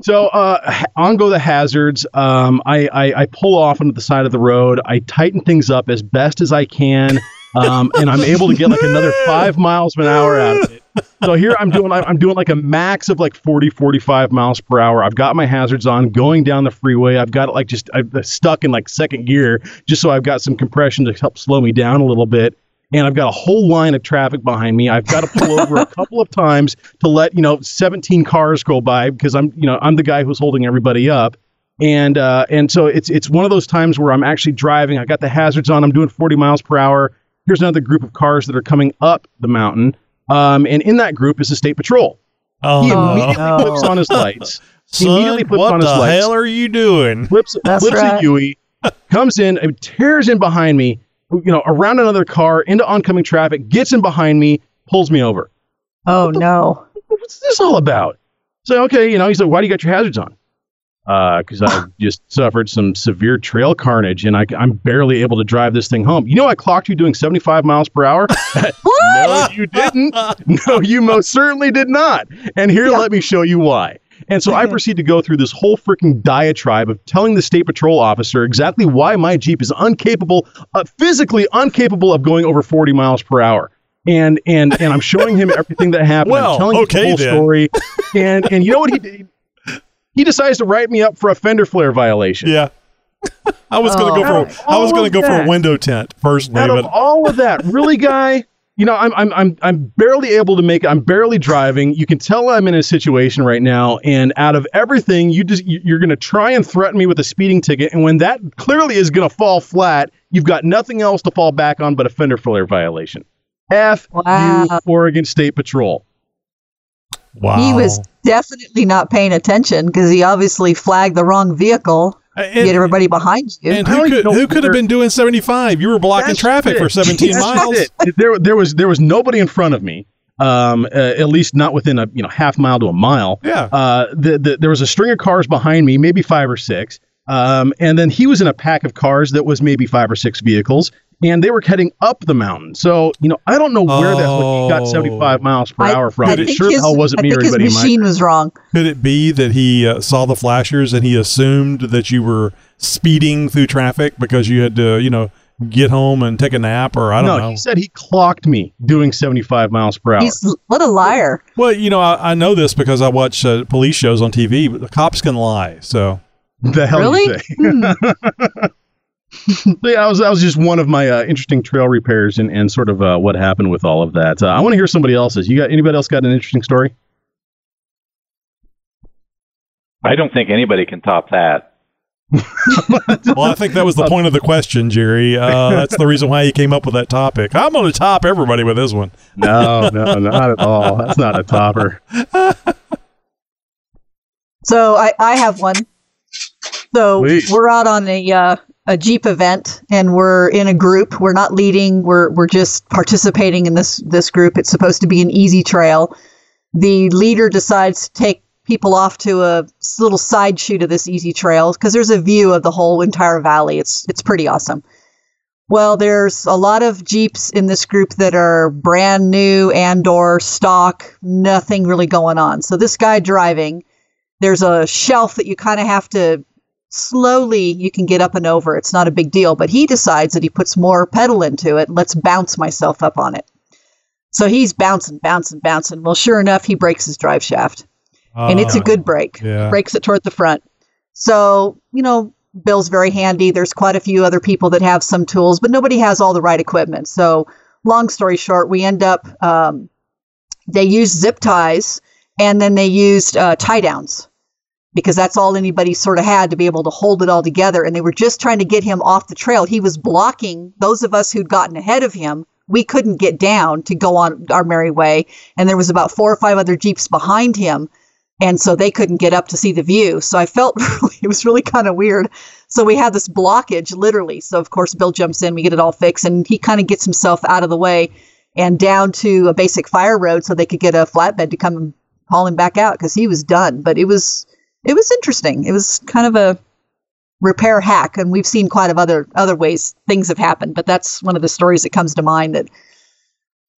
Speaker 1: so uh, on go the hazards. Um, I, I I pull off onto the side of the road. I tighten things up as best as I can, um, and I'm able to get like another five miles an hour out of it. So here I'm doing I'm doing like a max of like 40 45 miles per hour. I've got my hazards on going down the freeway. I've got it like just I'm stuck in like second gear just so I've got some compression to help slow me down a little bit. and I've got a whole line of traffic behind me. I've got to pull over a couple of times to let you know 17 cars go by because I'm you know I'm the guy who's holding everybody up. And uh, and so it's it's one of those times where I'm actually driving. I got the hazards on. I'm doing 40 miles per hour. Here's another group of cars that are coming up the mountain. Um, and in that group is the state patrol.
Speaker 5: Oh,
Speaker 1: he immediately
Speaker 5: no.
Speaker 1: flips on his lights. He immediately flips
Speaker 5: what
Speaker 1: on his
Speaker 5: the
Speaker 1: lights.
Speaker 5: hell are you doing?
Speaker 1: Flips,
Speaker 4: That's
Speaker 1: flips
Speaker 4: right.
Speaker 1: a Yui, comes in, and tears in behind me. You know, around another car into oncoming traffic, gets in behind me, pulls me over.
Speaker 4: Oh no.
Speaker 1: What's this all about? So okay, you know, he's like, "Why do you got your hazards on?" Because I just suffered some severe trail carnage, and I, I'm barely able to drive this thing home. You know, I clocked you doing 75 miles per hour. no, you didn't. No, you most certainly did not. And here, let me show you why. And so I proceed to go through this whole freaking diatribe of telling the state patrol officer exactly why my Jeep is incapable, uh, physically incapable of going over 40 miles per hour. And and and I'm showing him everything that happened.
Speaker 5: Well,
Speaker 1: I'm telling him the whole
Speaker 5: then.
Speaker 1: story. And and you know what he did? He decides to write me up for a fender flare violation.
Speaker 5: Yeah. I was going to
Speaker 1: Oh.
Speaker 5: go for I was gonna go for a window tent personally,
Speaker 1: Out of
Speaker 5: but
Speaker 1: all of that, really, guy, you know, I'm I'm I'm I'm barely able to make. I'm barely driving. You can tell I'm in a situation right now, and out of everything, you just you- you're going to try and threaten me with a speeding ticket, and when that clearly is going to fall flat, you've got nothing else to fall back on but a fender flare violation. F
Speaker 4: Wow.
Speaker 1: you, Oregon State Patrol.
Speaker 5: Wow.
Speaker 4: He was definitely not paying attention because he obviously flagged the wrong vehicle.
Speaker 5: and-
Speaker 4: get everybody behind you.
Speaker 5: and who could
Speaker 1: know
Speaker 5: who could have been doing 75? You were blocking
Speaker 1: That's
Speaker 5: traffic
Speaker 1: it.
Speaker 5: for 17
Speaker 1: That's
Speaker 5: miles.
Speaker 1: it. There, there was there was nobody in front of me. Um, uh, at least not within a you know half mile to a mile.
Speaker 5: Yeah.
Speaker 1: Uh, the, the, there was a string of cars behind me, maybe five or six. Um, and then he was in a pack of cars that was maybe five or six vehicles, and they were heading up the mountain. So you know, I don't know where the hell he got
Speaker 5: Oh.
Speaker 1: 75 miles per
Speaker 4: I,
Speaker 1: hour from.
Speaker 4: I
Speaker 1: It
Speaker 4: think
Speaker 1: sure the
Speaker 4: his,
Speaker 1: hell wasn't
Speaker 4: I
Speaker 1: me or
Speaker 4: think his
Speaker 1: anybody in my
Speaker 4: machine was wrong.
Speaker 5: Could it be that he uh, saw the flashers and he assumed that you were speeding through traffic because you had to, you know, get home and take a nap or I don't
Speaker 1: no,
Speaker 5: know?
Speaker 1: No, he said he clocked me doing 75 miles per hour.
Speaker 4: He's what a liar.
Speaker 5: Well, you know, I, I know this because I watch uh, police shows on TV, but the cops can lie. So
Speaker 1: the hell
Speaker 4: Really?
Speaker 1: you say? So, yeah, that was that was just one of my uh, interesting trail repairs and, and sort of uh, what happened with all of that. Uh, I want to hear somebody else's. You got anybody else got an interesting story?
Speaker 17: I don't think anybody can top that.
Speaker 5: well, I think that was the point of the question, Jerry. Uh, that's the reason why he came up with that topic. I'm going to top everybody with this one.
Speaker 1: No, no, not at all. That's not a topper.
Speaker 4: So I, I have one. So
Speaker 1: Please.
Speaker 4: we're out on a uh, a Jeep event and we're in a group. We're not leading. We're we're just participating in this this group. It's supposed to be an easy trail. The leader decides to take people off to a little side shoot of this easy trail because there's a view of the whole entire valley. It's it's pretty awesome. Well, there's a lot of Jeeps in this group that are brand new and or stock, nothing really going on. So this guy driving, there's a shelf that you kind of have to slowly you can get up and over. It's not a big deal, but he decides that he puts more pedal into it. Let's bounce myself up on it. So he's bouncing, bouncing, bouncing. Well, sure enough, he breaks his drive shaft. and it's a
Speaker 5: Uh,
Speaker 4: good break.
Speaker 5: yeah.
Speaker 4: Breaks it toward the front. So, you know, Bill's very handy. There's quite a few other people that have some tools, but nobody has all the right equipment. So, long story short, we end up, um, they used zip ties and then they used uh, tie downs because that's all anybody sort of had to be able to hold it all together. And they were just trying to get him off the trail. He was blocking those of us who'd gotten ahead of him. We couldn't get down to go on our merry way. And there was about four or five other Jeeps behind him and so they couldn't get up to see the view. So I felt really, it was really kind of weird. So we had this blockage, literally. So of course Bill jumps in, we get it all fixed, and he kind of gets himself out of the way and down to a basic fire road so they could get a flatbed to come haul him back out because he was done. But it was it was interesting. It was kind of a repair hack, and we've seen quite of other other ways things have happened. But that's one of the stories that comes to mind that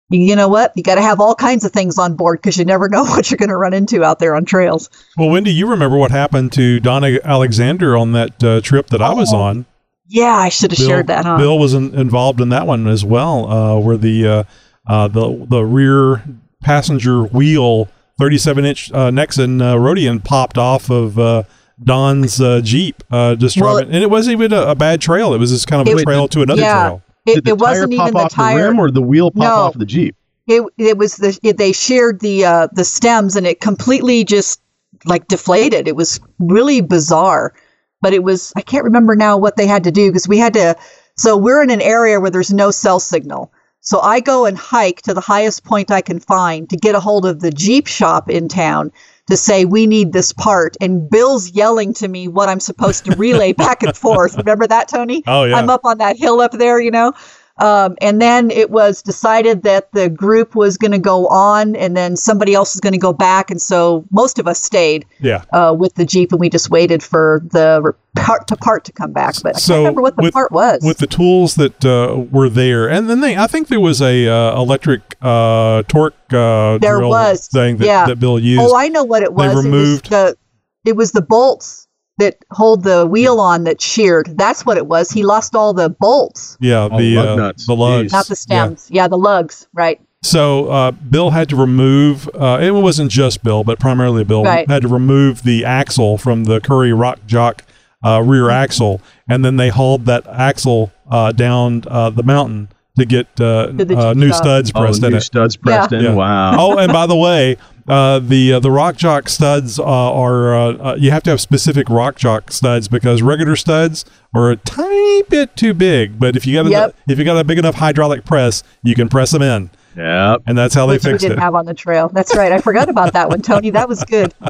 Speaker 4: you know what? You got to have all kinds of things on board because you never know what you're going to run into out there on trails.
Speaker 5: Well, Wendy, you remember what happened to Donna Alexander on that uh, trip that I was on?
Speaker 4: Yeah, I should have
Speaker 5: Bill,
Speaker 4: shared that, huh?
Speaker 5: Bill was in, involved in that one as well, uh, where the uh, uh, the the rear passenger wheel, 37 inch uh, Nexen uh, Roadian, popped off of uh, Don's uh, Jeep, uh, just
Speaker 4: Well,
Speaker 5: driving, and it wasn't even a, a bad trail. It was just kind of a
Speaker 4: It-
Speaker 5: trail to another
Speaker 4: yeah.
Speaker 5: trail.
Speaker 4: It,
Speaker 1: Did the
Speaker 4: it wasn't
Speaker 1: tire pop
Speaker 4: even the
Speaker 1: off
Speaker 4: tire.
Speaker 1: the rim or the wheel pop
Speaker 4: No.
Speaker 1: off the Jeep?
Speaker 4: it it was the it, they shared the uh, the stems and it completely just like deflated. It was really bizarre, but it was I can't remember now what they had to do because we had to. So we're in an area where there's no cell signal. So I go and hike to the highest point I can find to get a hold of the Jeep shop in town to say we need this part. And Bill's yelling to me what I'm supposed to relay back and forth. Remember that, Tony?
Speaker 5: Oh, yeah.
Speaker 4: I'm up on that hill up there, you know. Um, and then it was decided that the group was going to go on, and then somebody else was going to go back, and so most of us stayed
Speaker 5: Yeah.
Speaker 4: uh, with the jeep, and we just waited for the part to part to come back. But I
Speaker 5: So
Speaker 4: can't remember what the
Speaker 5: with,
Speaker 4: part was.
Speaker 5: with the tools that uh, were there, and then they, I think there was a uh, electric uh, torque uh,
Speaker 4: there
Speaker 5: drill
Speaker 4: was
Speaker 5: thing that,
Speaker 4: yeah.
Speaker 5: that Bill used.
Speaker 4: Oh, I know what it was.
Speaker 5: They
Speaker 4: It was
Speaker 5: removed-
Speaker 4: the it was the bolts that hold the wheel on that sheared. That's what it was. He lost all the bolts,
Speaker 5: yeah,
Speaker 1: Oh,
Speaker 5: the
Speaker 1: lug
Speaker 5: uh,
Speaker 1: nuts.
Speaker 5: the lugs,
Speaker 4: not the stems. Yeah, the lugs. Right.
Speaker 5: So uh, Bill had to remove. Uh, it wasn't just Bill, but primarily Bill
Speaker 4: Right.
Speaker 5: had to remove the axle from the Currie Rock Jock uh, rear axle, and then they hauled that axle uh, down uh, the mountain to get uh,
Speaker 4: the
Speaker 5: uh, new
Speaker 4: shop.
Speaker 5: studs
Speaker 1: Oh,
Speaker 5: pressed in
Speaker 1: new
Speaker 5: it.
Speaker 1: studs pressed in.
Speaker 5: Yeah.
Speaker 1: Wow.
Speaker 5: oh, and by the way, uh, the uh, the Rock Jock studs uh, are uh, uh, you have to have specific Rock Jock studs because regular studs are a tiny bit too big. But if you got
Speaker 4: Yep.
Speaker 5: a, if you got a big enough hydraulic press, you can press them in,
Speaker 1: Yep.
Speaker 5: and that's how they
Speaker 4: Which we
Speaker 5: fixed
Speaker 4: didn't
Speaker 5: it.
Speaker 4: have on the trail. That's right. I forgot about that one, Tony. That was good.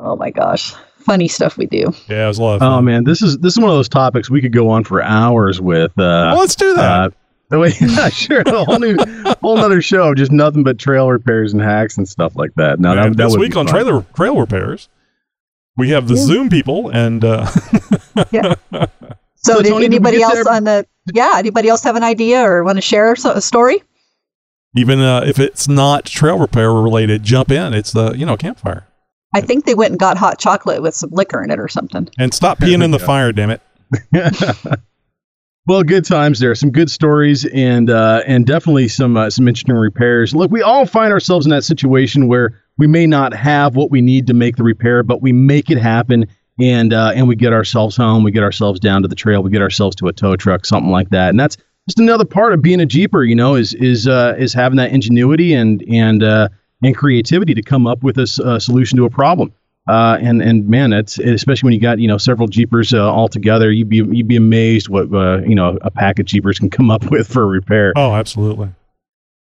Speaker 4: Oh my gosh, funny stuff we do.
Speaker 5: Yeah, it was a lot of fun.
Speaker 1: Oh man, this is this is one of those topics we could go on for hours with. Uh,
Speaker 5: Well, let's do that.
Speaker 1: Uh, the way, yeah, sure. A whole new, whole nother show, just nothing but trail repairs and hacks and stuff like that. No,
Speaker 5: Man,
Speaker 1: that, that
Speaker 5: this week on
Speaker 1: fun.
Speaker 5: trailer trail repairs, we have the Zoom people, and uh,
Speaker 4: Yeah. So,
Speaker 1: So,
Speaker 4: did
Speaker 1: Tony,
Speaker 4: anybody
Speaker 1: get
Speaker 4: else
Speaker 1: there?
Speaker 4: on the? Yeah. Anybody else have an idea or want to share a story?
Speaker 5: even uh, if it's not trail repair related, jump in. It's the you know campfire,
Speaker 4: I think they went and got hot chocolate with some liquor in it or something.
Speaker 5: and stop peeing in the fire. Damn it!
Speaker 1: Well, good times there. Some good stories and uh, and definitely some uh, some interesting repairs. Look, we all find ourselves in that situation where we may not have what we need to make the repair, but we make it happen, and uh, and we get ourselves home. We get ourselves down to the trail. We get ourselves to a tow truck, something like that. And that's just another part of being a jeeper. You know, is is uh, is having that ingenuity and and uh, and creativity to come up with a solution to a problem. Uh, and and man, it's especially when you got you know several Jeepers uh, all together, you'd be you'd be amazed what uh, you know a pack of Jeepers can come up with for a repair.
Speaker 5: Oh, absolutely.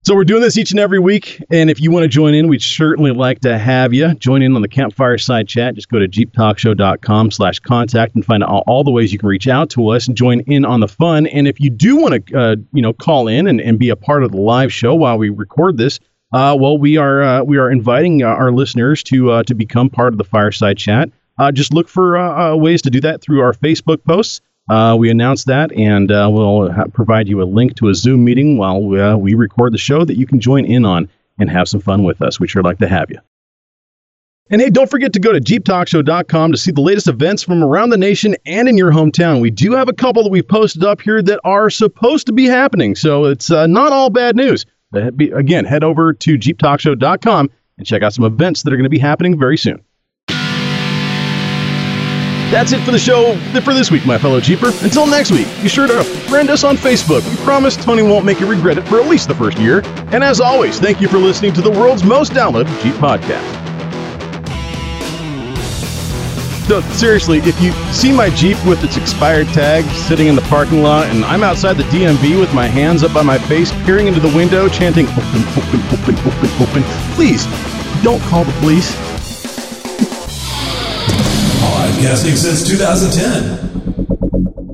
Speaker 1: So we're doing this each and every week, and if you want to join in, we'd certainly like to have you join in on the campfire side chat. Just go to jeeptalkshow.com/contact and find out all, all the ways you can reach out to us and join in on the fun. And if you do want to, uh, you know, call in and, and be a part of the live show while we record this, uh, well, we are uh, we are inviting uh, our listeners to uh, to become part of the fireside chat. Uh, just look for ways to do that through our Facebook posts. We announce that, and we'll provide you a link to a Zoom meeting while we, we record the show that you can join in on and have some fun with us. We'd sure like to have you. And hey, don't forget to go to JeepTalkShow.com to see the latest events from around the nation and in your hometown. We do have a couple that we've posted up here that are supposed to be happening, so it's uh, not all bad news. Again, head over to JeepTalkShow.com and check out some events that are going to be happening very soon. That's it for the show for this week, my fellow Jeeper. Until next week, be sure to friend us on Facebook. We promise Tony won't make you regret it for at least the first year. And as always, thank you for listening to the world's most downloaded Jeep podcast. No, seriously, if you see my Jeep with its expired tag sitting in the parking lot and I'm outside the DMV with my hands up by my face, peering into the window, chanting, open, open, open, open, open, please don't call the police.
Speaker 10: Podcasting since 2010.